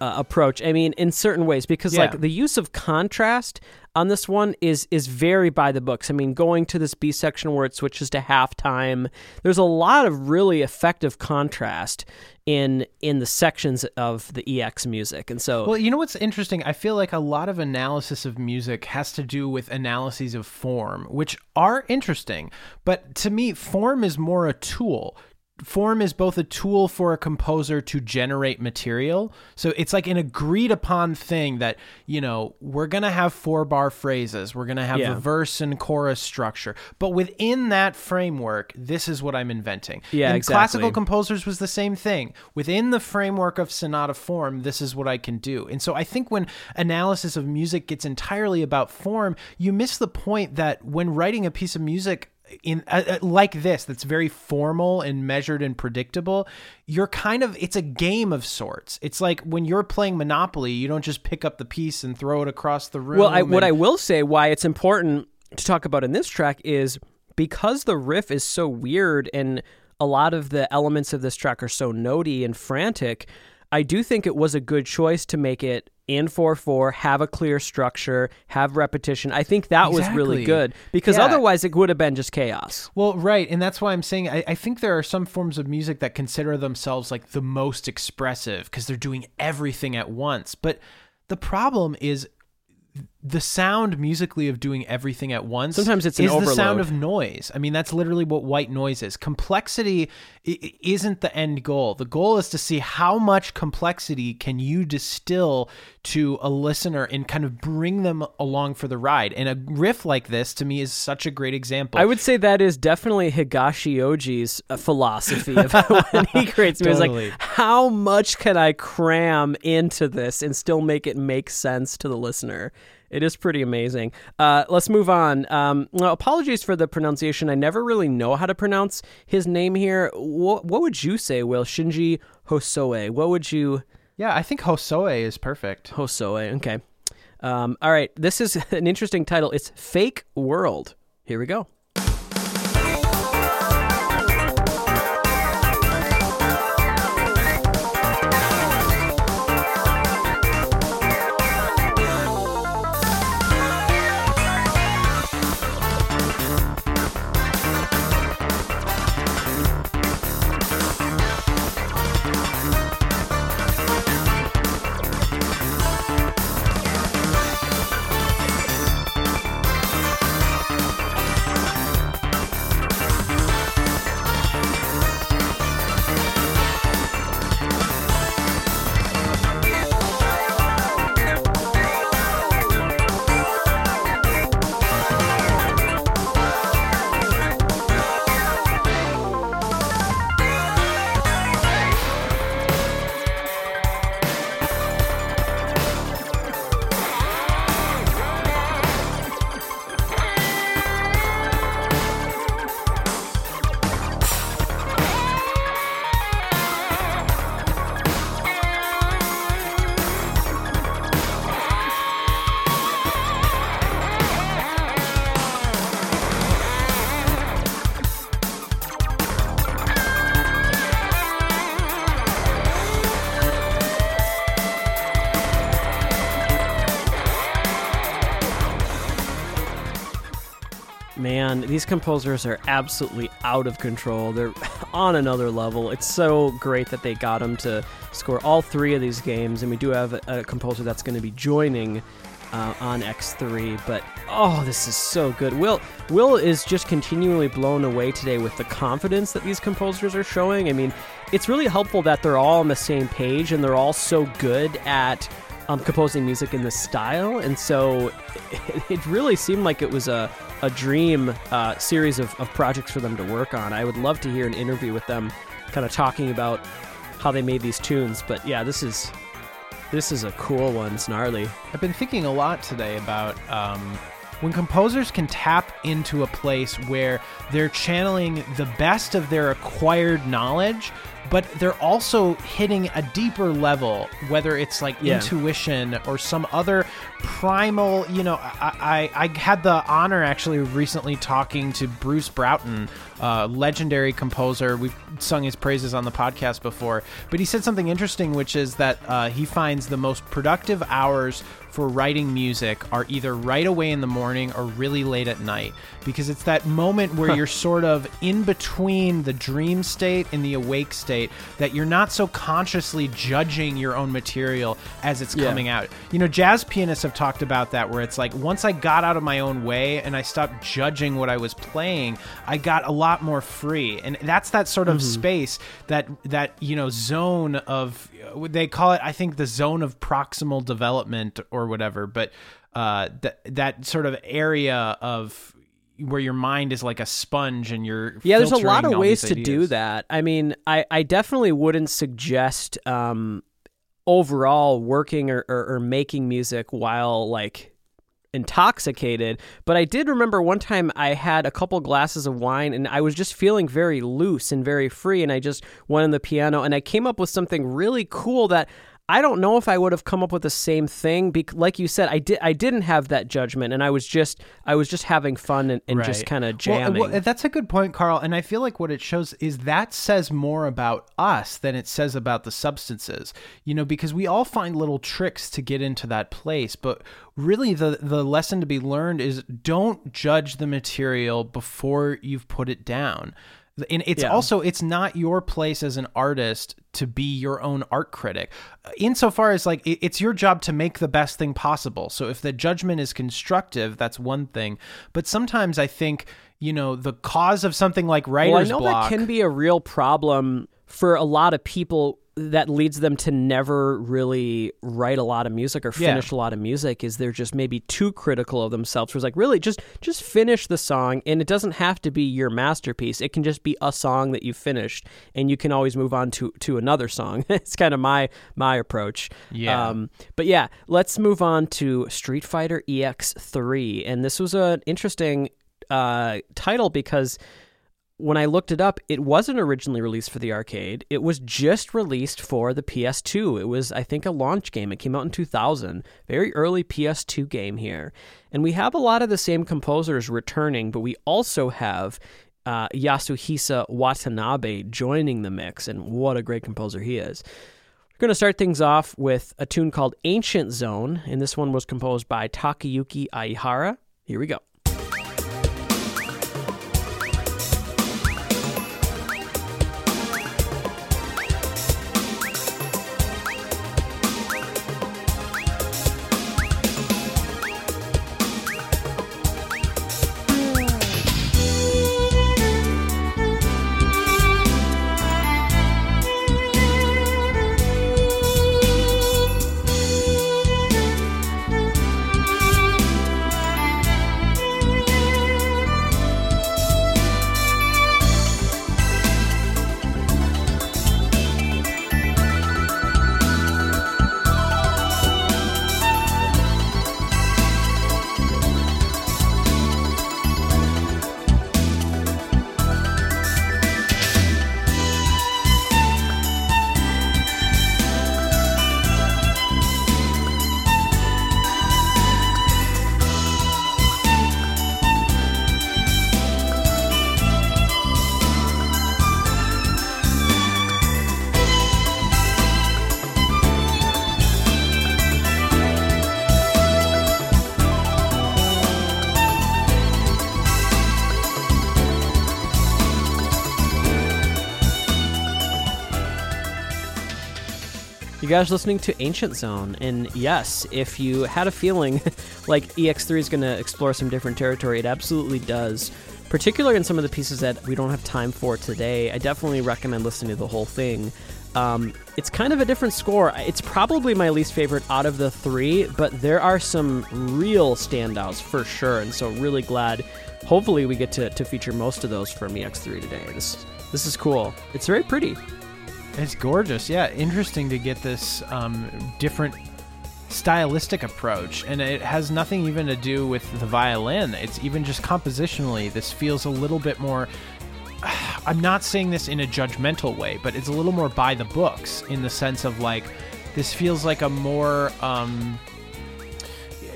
uh, approach. I mean, in certain ways, because Yeah. like the use of contrast on this one is is very by the books. I mean, going to this B section where it switches to halftime, there's a lot of really effective contrast in in the sections of the EX music, and so Well, you know what's interesting? I feel like a lot of analysis of music has to do with analyses of form, which are interesting. But to me, form is more a tool. Form is both a tool for a composer to generate material. So it's like an agreed upon thing that, you know, we're going to have four bar phrases, we're going to have Yeah. the verse and chorus structure. But within that framework, this is what I'm inventing. Yeah, and exactly. classical composers was the same thing. Within the framework of sonata form, this is what I can do. And so I think when analysis of music gets entirely about form, you miss the point that when writing a piece of music in uh, uh, like this that's very formal and measured and predictable you're kind of it's a game of sorts it's like when you're playing monopoly you don't just pick up the piece and throw it across the room Well, I, what I will say, why it's important to talk about in this track is because the riff is so weird and a lot of the elements of this track are so notey and frantic. I do think it was a good choice to make it in 4 4, have a clear structure, have repetition. I think that was really good because Yeah. otherwise it would have been just chaos. Well, right, and that's why I'm saying I, I think there are some forms of music that consider themselves like the most expressive because they're doing everything at once. But the problem is the sound musically of doing everything at once. Sometimes it's is the sound of noise. I mean, that's literally what white noise is. Complexity isn't the end goal. The goal is to see how much complexity can you distill to a listener and kind of bring them along for the ride. And a riff like this to me is such a great example. I would say that is definitely Higashi Oji's uh, philosophy of when he creates music. Totally. Like, how much can I cram into this and still make it make sense to the listener? It is pretty amazing. Uh, let's move on. Um, well, apologies for the pronunciation. I never really know how to pronounce his name here. What, what would you say, Will? Shinji Hosoe. What would you. Yeah, I think Hosoe is perfect. Hosoe. Okay. Um, all right. This is an interesting title. It's Fake World. Here we go. These composers are absolutely out of control. They're on another level. It's so great that they got him to score all three of these games, and we do have a, a composer that's going to be joining uh, on EX3. But oh, this is so good. Will Will is just continually blown away today with the confidence that these composers are showing. I mean, it's really helpful that they're all on the same page and they're all so good at um, composing music in this style, and so it, it really seemed like it was a a dream uh, series of, of projects for them to work on. I would love to hear an interview with them, kind of talking about how they made these tunes. But yeah, this is this is a cool one. It's gnarly. I've been thinking a lot today about um, when composers can tap into a place where they're channeling the best of their acquired knowledge, but they're also hitting a deeper level, whether it's like Yeah. intuition or some other primal. You know, I, I, I had the honor actually recently talking to Bruce Broughton, uh, legendary composer. We've sung his praises on the podcast before, but he said something interesting, which is that uh, he finds the most productive hours for writing music are either right away in the morning or really late at night because it's that moment where you're sort of in between the dream state and the awake state state that you're not so consciously judging your own material as it's Yeah. coming out. You know, jazz pianists have talked about that where it's like once I got out of my own way and I stopped judging what I was playing, I got a lot more free. And that's that sort of space that that, you know, zone of they call it I think the zone of proximal development or whatever, but uh that that sort of area of where your mind is like a sponge and you're Yeah, there's a lot of ways to do that. I mean, I, I definitely wouldn't suggest um, overall working or, or, or making music while like intoxicated. But I did remember one time I had a couple glasses of wine and I was just feeling very loose and very free. And I just went on the piano and I came up with something really cool that. I don't know if I would have come up with the same thing. Bec- like you said, I did. I didn't have that judgment, and I was just, I was just having fun and, and just kind of Well, jamming. well, that's a good point, Carl. And I feel like what it shows is that says more about us than it says about the substances. You know, because we all find little tricks to get into that place, but really the the lesson to be learned is don't judge the material before you've put it down. And it's Yeah. also it's not your place as an artist to be your own art critic. Insofar as like it's your job to make the best thing possible. So if the judgment is constructive, that's one thing. But sometimes I think you know the cause of something like writer's Well, I know block. that can be a real problem for a lot of people that leads them to never really write a lot of music or Yeah. finish a lot of music is they're just maybe too critical of themselves. Where it's like, really, just just finish the song, and it doesn't have to be your masterpiece. It can just be a song that you finished, and you can always move on to to another song. it's kind of my my approach. Yeah. Um, but yeah, let's move on to Street Fighter EX three, and this was an interesting uh, title because when I looked it up, it wasn't originally released for the arcade. It was just released for the PS2. It was, I think, a launch game. It came out in 2000. Very early PS2 game here. And we have a lot of the same composers returning, but we also have uh, Yasuhisa Watanabe joining the mix. And what a great composer he is. We're going to start things off with a tune called Ancient Zone. And this one was composed by Takayuki Aihara. Here we go. You guys listening to Ancient Zone, and yes, if you had a feeling like EX3 is going to explore some different territory, it absolutely does. Particularly in some of the pieces that we don't have time for today, I definitely recommend listening to the whole thing. Um, it's kind of a different score. It's probably my least favorite out of the three, but there are some real standouts for sure, and so really glad. Hopefully, we get to, to feature most of those from EX3 today. This this is cool. It's very pretty. It's gorgeous. Yeah, interesting to get this um, different stylistic approach, and it has nothing even to do with the violin. It's even just compositionally. This feels a little bit more. I'm not saying this in a judgmental way, but it's a little more by the books in the sense of like this feels like a more um,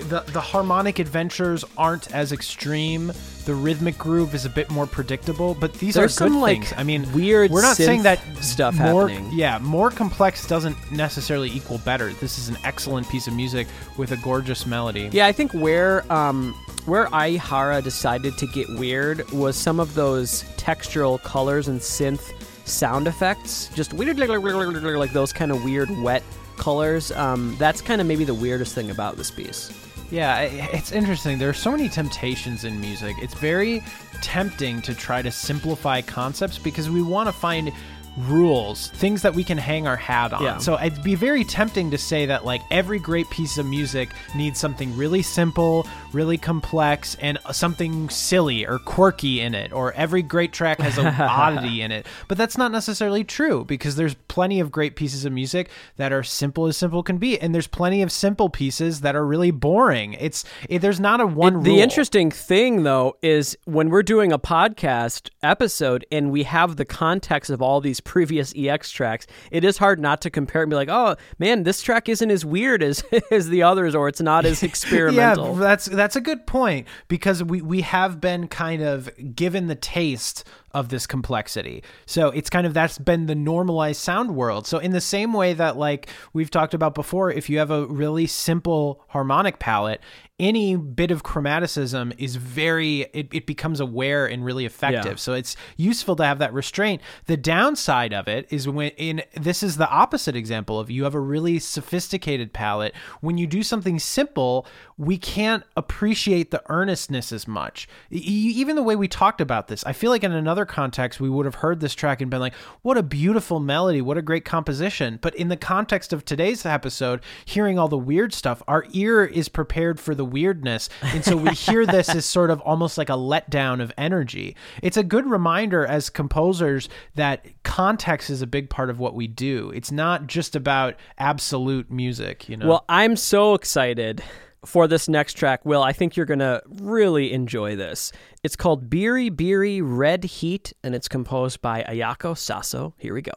the the harmonic adventures aren't as extreme. The rhythmic groove is a bit more predictable, but these There's are some, like, things. I mean, weird We're not saying that stuff more, happening. Yeah, more complex doesn't necessarily equal better. This is an excellent piece of music with a gorgeous melody. Yeah, I think where um, where Aihara decided to get weird was some of those textural colors and synth sound effects, just weird like those kind of weird wet colors. Um, that's kind of maybe the weirdest thing about this piece. Yeah, it's interesting. There are so many temptations in music. It's very tempting to try to simplify concepts because we want to find rules, things that we can hang our hat on. Yeah. So it'd be very tempting to say that like every great piece of music needs something really simple, really complex, and something silly or quirky in it, or every great track has an oddity in it. But that's not necessarily true because there's plenty of great pieces of music that are simple as simple can be, and there's plenty of simple pieces that are really boring. It's it, there's not a one. It, the interesting thing though is when we're doing a podcast episode and we have the context of all these previous EX tracks, it is hard not to compare and be like, oh man, this track isn't as weird as as the others, or it's not as experimental. yeah, that's that's a good point because we we have been kind of given the taste of this complexity. So it's kind of that's been the normalized sound world. So in the same way that like we've talked about before, if you have a really simple harmonic palette, any bit of chromaticism is very it, it becomes aware and really effective. Yeah. So it's useful to have that restraint. The downside of it is when in this is the opposite example of you have a really sophisticated palette. When you do something simple, we can't appreciate the earnestness as much. Even the way we talked about this, I feel like in another context we would have heard this track and been like, "What a beautiful melody! What a great composition!" But in the context of today's episode, hearing all the weird stuff, our ear is prepared for the weirdness. And so we hear this as sort of almost like a letdown of energy. It's a good reminder as composers that context is a big part of what we do. It's not just about absolute music, you know. Well, I'm so excited for this next track, Will, I think you're going to really enjoy this. It's called Biri Biri Red Heat, and it's composed by Ayako Saso. Here we go.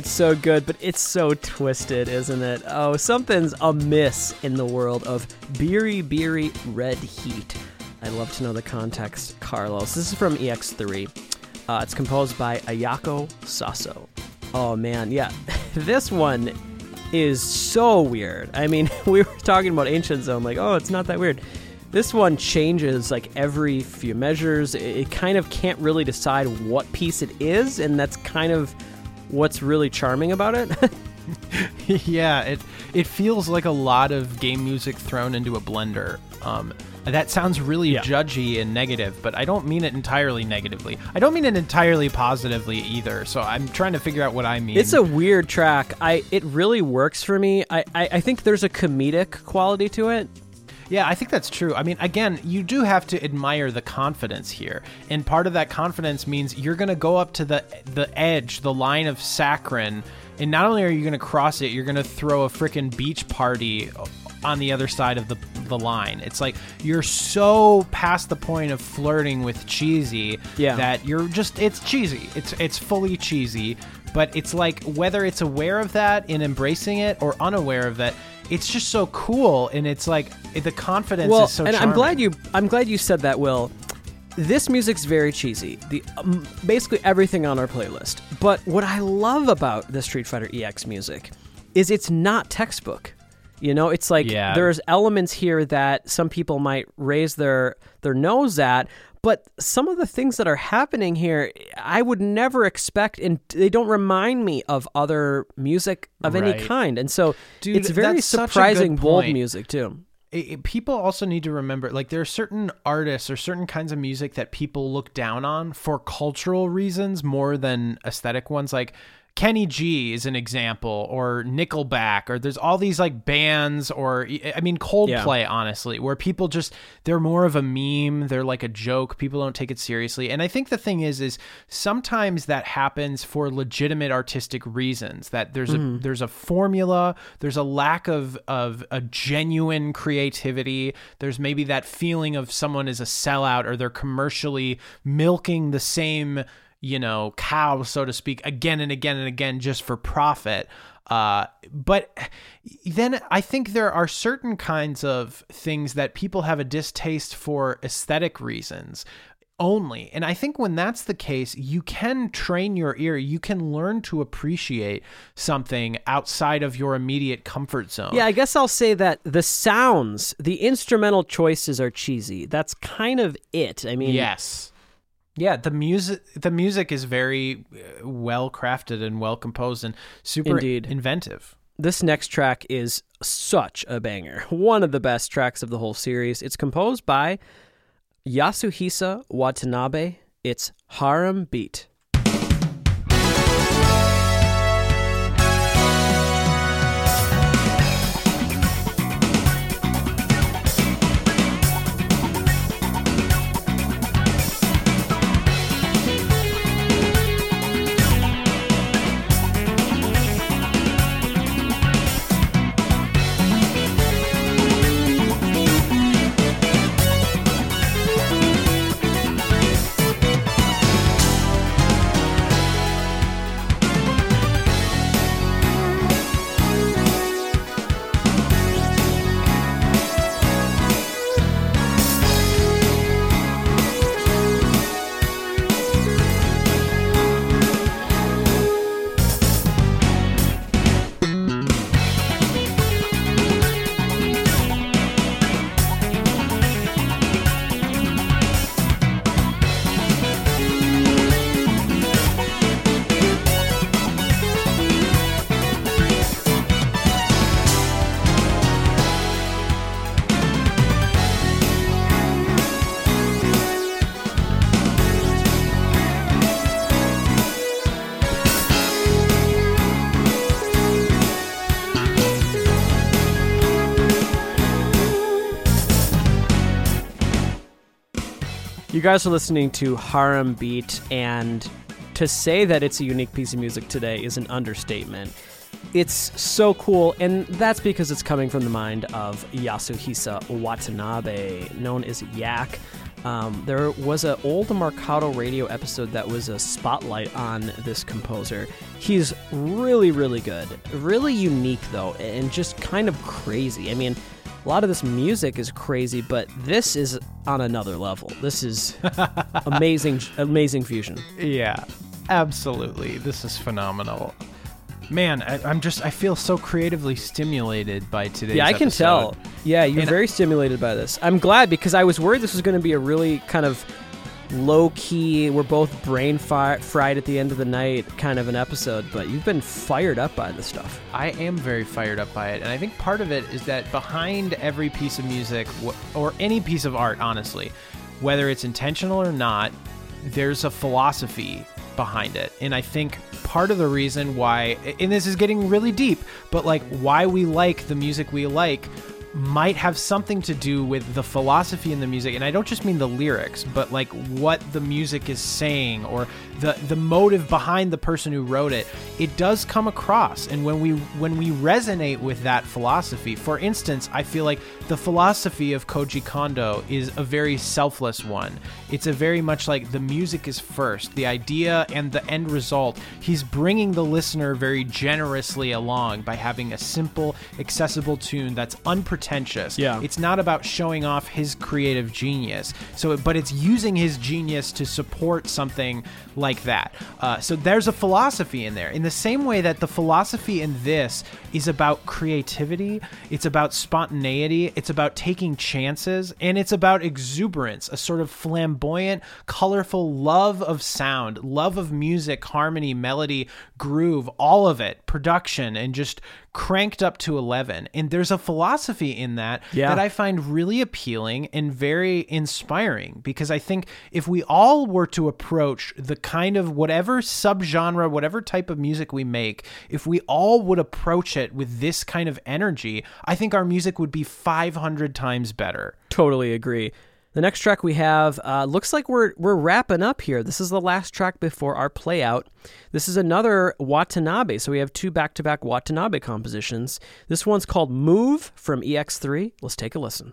It's so good, but it's so twisted, isn't it? Oh, something's amiss in the world of Biri Biri Red Heat. I'd love to know the context, Carlos. This is from EX3. Uh, it's composed by Ayako Saso. Oh man, yeah. this one is so weird. I mean, we were talking about Ancient Zone, like, oh, it's not that weird. This one changes like every few measures. It kind of can't really decide what piece it is, and that's kind of what's really charming about it. yeah, it it feels like a lot of game music thrown into a blender. Um, that sounds really yeah. judgy and negative, but I don't mean it entirely negatively. I don't mean it entirely positively either. So I'm trying to figure out what I mean. It's a weird track. I it really works for me. I, I, I think there's a comedic quality to it. Yeah, I think that's true. I mean, again, you do have to admire the confidence here. And part of that confidence means you're going to go up to the the edge, the line of saccharine, and not only are you going to cross it, you're going to throw a freaking beach party on the other side of the the line. It's like you're so past the point of flirting with cheesy yeah. that you're just it's cheesy. It's it's fully cheesy, but it's like whether it's aware of that and embracing it or unaware of that, it's just so cool and it's like the confidence well, is so and charming. I'm glad you I'm glad you said that, Will. This music's very cheesy. The um, basically everything on our playlist. But what I love about the Street Fighter EX music is it's not textbook. You know, it's like Yeah. there's elements here that some people might raise their their nose at, but some of the things that are happening here, I would never expect, and they don't remind me of other music of any kind. And so Dude, it's very that's such a good surprising, bold music too. it- it- people also need to remember like there are certain artists or certain kinds of music that people look down on for cultural reasons more than aesthetic ones like Kenny G is an example or Nickelback or there's all these like bands or I mean Coldplay honestly where people just they're more of a meme they're like a joke people don't take it seriously and I think the thing is is sometimes that happens for legitimate artistic reasons that there's a mm-hmm. there's a formula there's a lack of of a genuine creativity there's maybe that feeling of someone is a sellout or they're commercially milking the same you know cow so to speak again and again and again just for profit uh, but then I think there are certain kinds of things that people have a distaste for aesthetic reasons only. And I think when that's the case, you can train your ear. You can learn to appreciate something outside of your immediate comfort zone. Yeah, I guess I'll say that the sounds, the instrumental choices are cheesy. That's kind of it. I mean, Yes. Yeah, the music the music is very uh, well crafted and well composed and super Indeed. inventive. This next track is such a banger. One of the best tracks of the whole series. It's composed by Yasuhisa Watanabe. It's Harem Beat. You guys are listening to Harem Beat, and to say that it's a unique piece of music today is an understatement. It's so cool, and that's because it's coming from the mind of Yasuhisa Watanabe, known as Yak. Um, there was an old Mercado radio episode that was a spotlight on this composer. He's really, really good. Really unique, though, and just kind of crazy. I mean, a lot of this music is crazy, but this is on another level. This is amazing, amazing fusion. Yeah, absolutely. This is phenomenal. Man, I, I'm just I feel so creatively stimulated by today's Yeah, I can episode. tell. Yeah, you're And- very stimulated by this. I'm glad because I was worried this was going to be a really kind of low key, we're both brain fi- fried at the end of the night kind of an episode, but you've been fired up by this stuff. I am very fired up by it, and I think part of it is that behind every piece of music or any piece of art, honestly, whether it's intentional or not, there's a philosophy behind it. And I think part of the reason why, and this is getting really deep, but like why we like the music we like might have something to do with the philosophy in the music and I don't just mean the lyrics but like what the music is saying or the the motive behind the person who wrote it it does come across. And when we when we resonate with that philosophy for instance I feel like the philosophy of Koji Kondo is a very selfless one. It's a very much like the music is first the idea and the end result. He's bringing the listener very generously along by having a simple accessible tune that's unpretentious pretentious. Yeah. It's not about showing off his creative genius. So, but it's using his genius to support something like that. Uh, so there's a philosophy in there. In the same way that the philosophy in this is about creativity, it's about spontaneity, it's about taking chances, and it's about exuberance, a sort of flamboyant, colorful love of sound, love of music, harmony, melody, groove, all of it, production, and just cranked up to 11. And there's a philosophy in that Yeah. that I find really appealing and very inspiring because I think if we all were to approach the kind of whatever subgenre, whatever type of music we make, if we all would approach it with this kind of energy, I think our music would be 500 times better. Totally agree. The next track we have uh, looks like we're we're wrapping up here. This is the last track before our play out. This is another Watanabe. So we have two back to back Watanabe compositions. This one's called Move from EX3. Let's take a listen.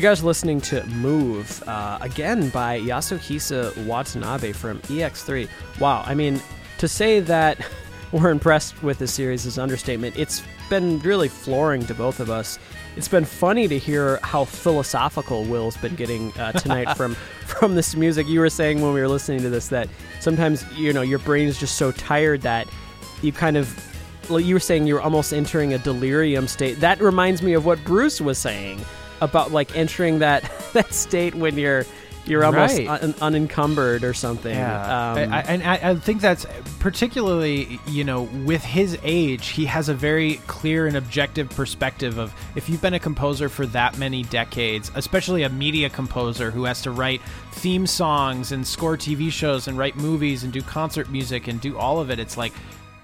You guys are listening to Move, uh, again by Yasuhisa Watanabe from EX3. Wow, I mean, to say that we're impressed with this series is understatement. It's been really flooring to both of us. It's been funny to hear how philosophical Will's been getting uh, tonight from from this music. You were saying when we were listening to this that sometimes you know your brain is just so tired that you kind of you were saying you're almost entering a delirium state. That reminds me of what Bruce was saying about like entering that that state when you're you're almost Right. un- unencumbered or something. Yeah, Um, I, and I, I think that's particularly, you know, with his age, he has a very clear and objective perspective of if you've been a composer for that many decades, especially a media composer who has to write theme songs and score TV shows and write movies and do concert music and do all of it. It's like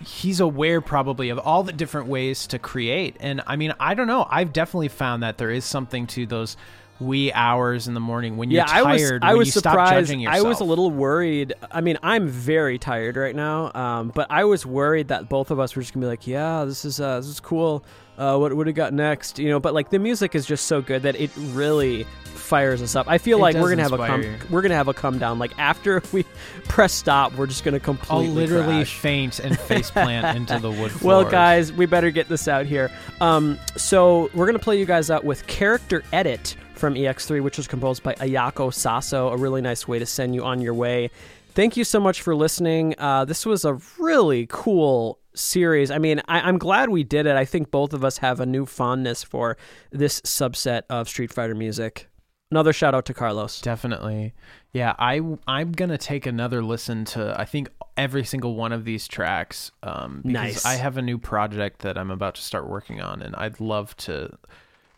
he's aware probably of all the different ways to create. And I mean, I don't know. I've definitely found that there is something to those wee hours in the morning when you're yeah, I was tired. I when was you stop surprised. I was a little worried. I mean, I'm very tired right now, um, but I was worried that both of us were just gonna be like, "Yeah, this is uh, this is cool. Uh, what what do we got next?" You know, but like the music is just so good that it really fires us up. I feel It like we're gonna have a come we're gonna have a come down. Like after we press stop, we're just gonna I'll completely literally crash. faint and face plant into the wood floors. Well, guys, we better get this out here. Um, so we're gonna play you guys out with "Character Edit" from EX3, which was composed by Ayako Saso. A really nice way to send you on your way. Thank you so much for listening. Uh, this was a really cool series. I mean, I, I'm glad we did it. I think both of us have a new fondness for this subset of Street Fighter music. Another shout out to Carlos. definitely. Yeah, I I'm gonna take another listen to. I think every single one of these tracks. Um, because Nice. I have a new project that I'm about to start working on, and I'd love to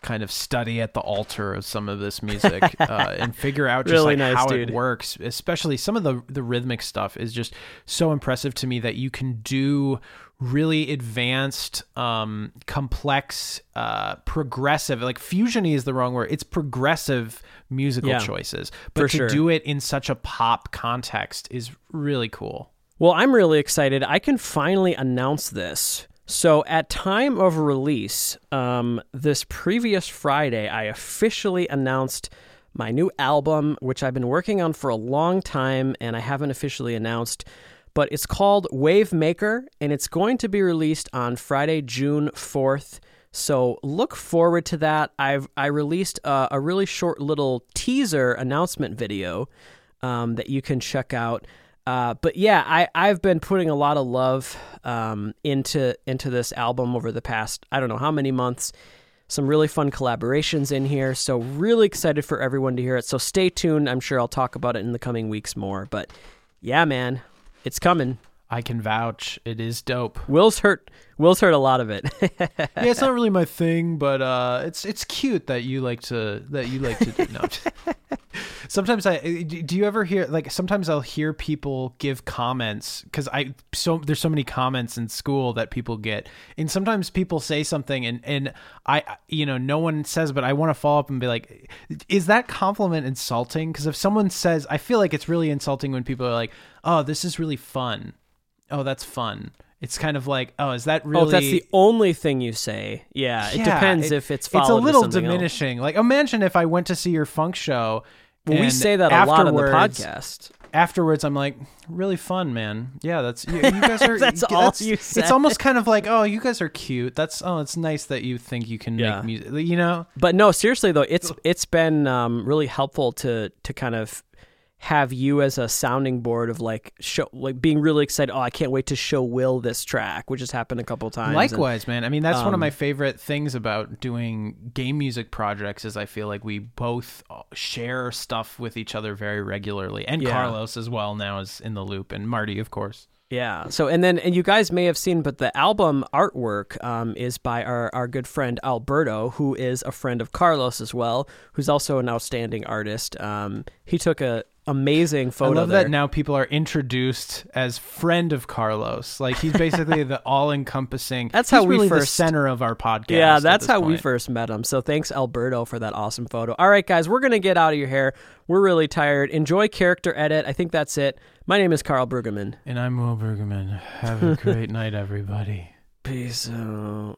kind of study at the altar of some of this music uh, and figure out just Really like nice, how dude. it works. Especially some of the the rhythmic stuff is just so impressive to me that you can do really advanced, um, complex, uh, progressive. Like fusion is the wrong word. It's progressive musical Yeah, choices, but to sure. do it in such a pop context is really cool. Well, I'm really excited. I can finally announce this. So, at time of release, um, this previous Friday, I officially announced my new album, which I've been working on for a long time, and I haven't officially announced. but it's called Wave Maker, and it's going to be released on Friday, June 4th. So look forward to that. I've I released a, a really short little teaser announcement video um, that you can check out. Uh, but yeah, I, I've been putting a lot of love um, into into this album over the past I don't know how many months. Some really fun collaborations in here, so really excited for everyone to hear it. So stay tuned. I'm sure I'll talk about it in the coming weeks more. But yeah, man, it's coming. I can vouch. It is dope. Will's hurt. Will's heard a lot of it. yeah, it's not really my thing, but uh, it's it's cute that you like to that you like to do. No. sometimes I do you ever hear like sometimes I'll hear people give comments because I so there's so many comments in school that people get, and sometimes people say something and and I you know no one says, but I want to follow up and be like, is that compliment insulting? Because if someone says, I feel like it's really insulting when people are like, oh, this is really fun oh, that's fun. It's kind of like, oh, is that really? Oh, that's the only thing you say. Yeah, Yeah, it depends it- if it's It's a followed with little something else. diminishing. Like, imagine if I went to see your funk show. Well, we and say that a lot on the afterwards- podcast. Afterwards, I'm like, really fun, man. Yeah, that's you, you guys are. That's all you said. It's almost kind of like, oh, you guys are cute. That's oh, it's nice that you think you can Yeah. make music. You know, But no, seriously though, it's it's been um, really helpful to to kind of have you as a sounding board of like show like being really excited. Oh, I can't wait to show Will this track, which has happened a couple times. and- Likewise, man. I mean, that's one of um, my favorite things about doing game music projects is I feel like we both uh, share stuff with each other very regularly, and Yeah. Carlos as well now is in the loop, and Marty, of course. Yeah. So and then and you guys may have seen, but the album artwork um, is by our our good friend Alberto, who is a friend of Carlos as well, who's also an outstanding artist. Um, he took a amazing photo. I love there. that now people are introduced as friend of Carlos. Like he's basically the all-encompassing. That's how we really the first- center of our podcast. Yeah, that's how we first met him. So thanks, Alberto, for that awesome photo. All right, guys, we're gonna get out of your hair. We're really tired. Enjoy character edit. I think that's it. My name is Carl Brueggemann. And I'm Will Bergerman. Have a great night, everybody. Peace out.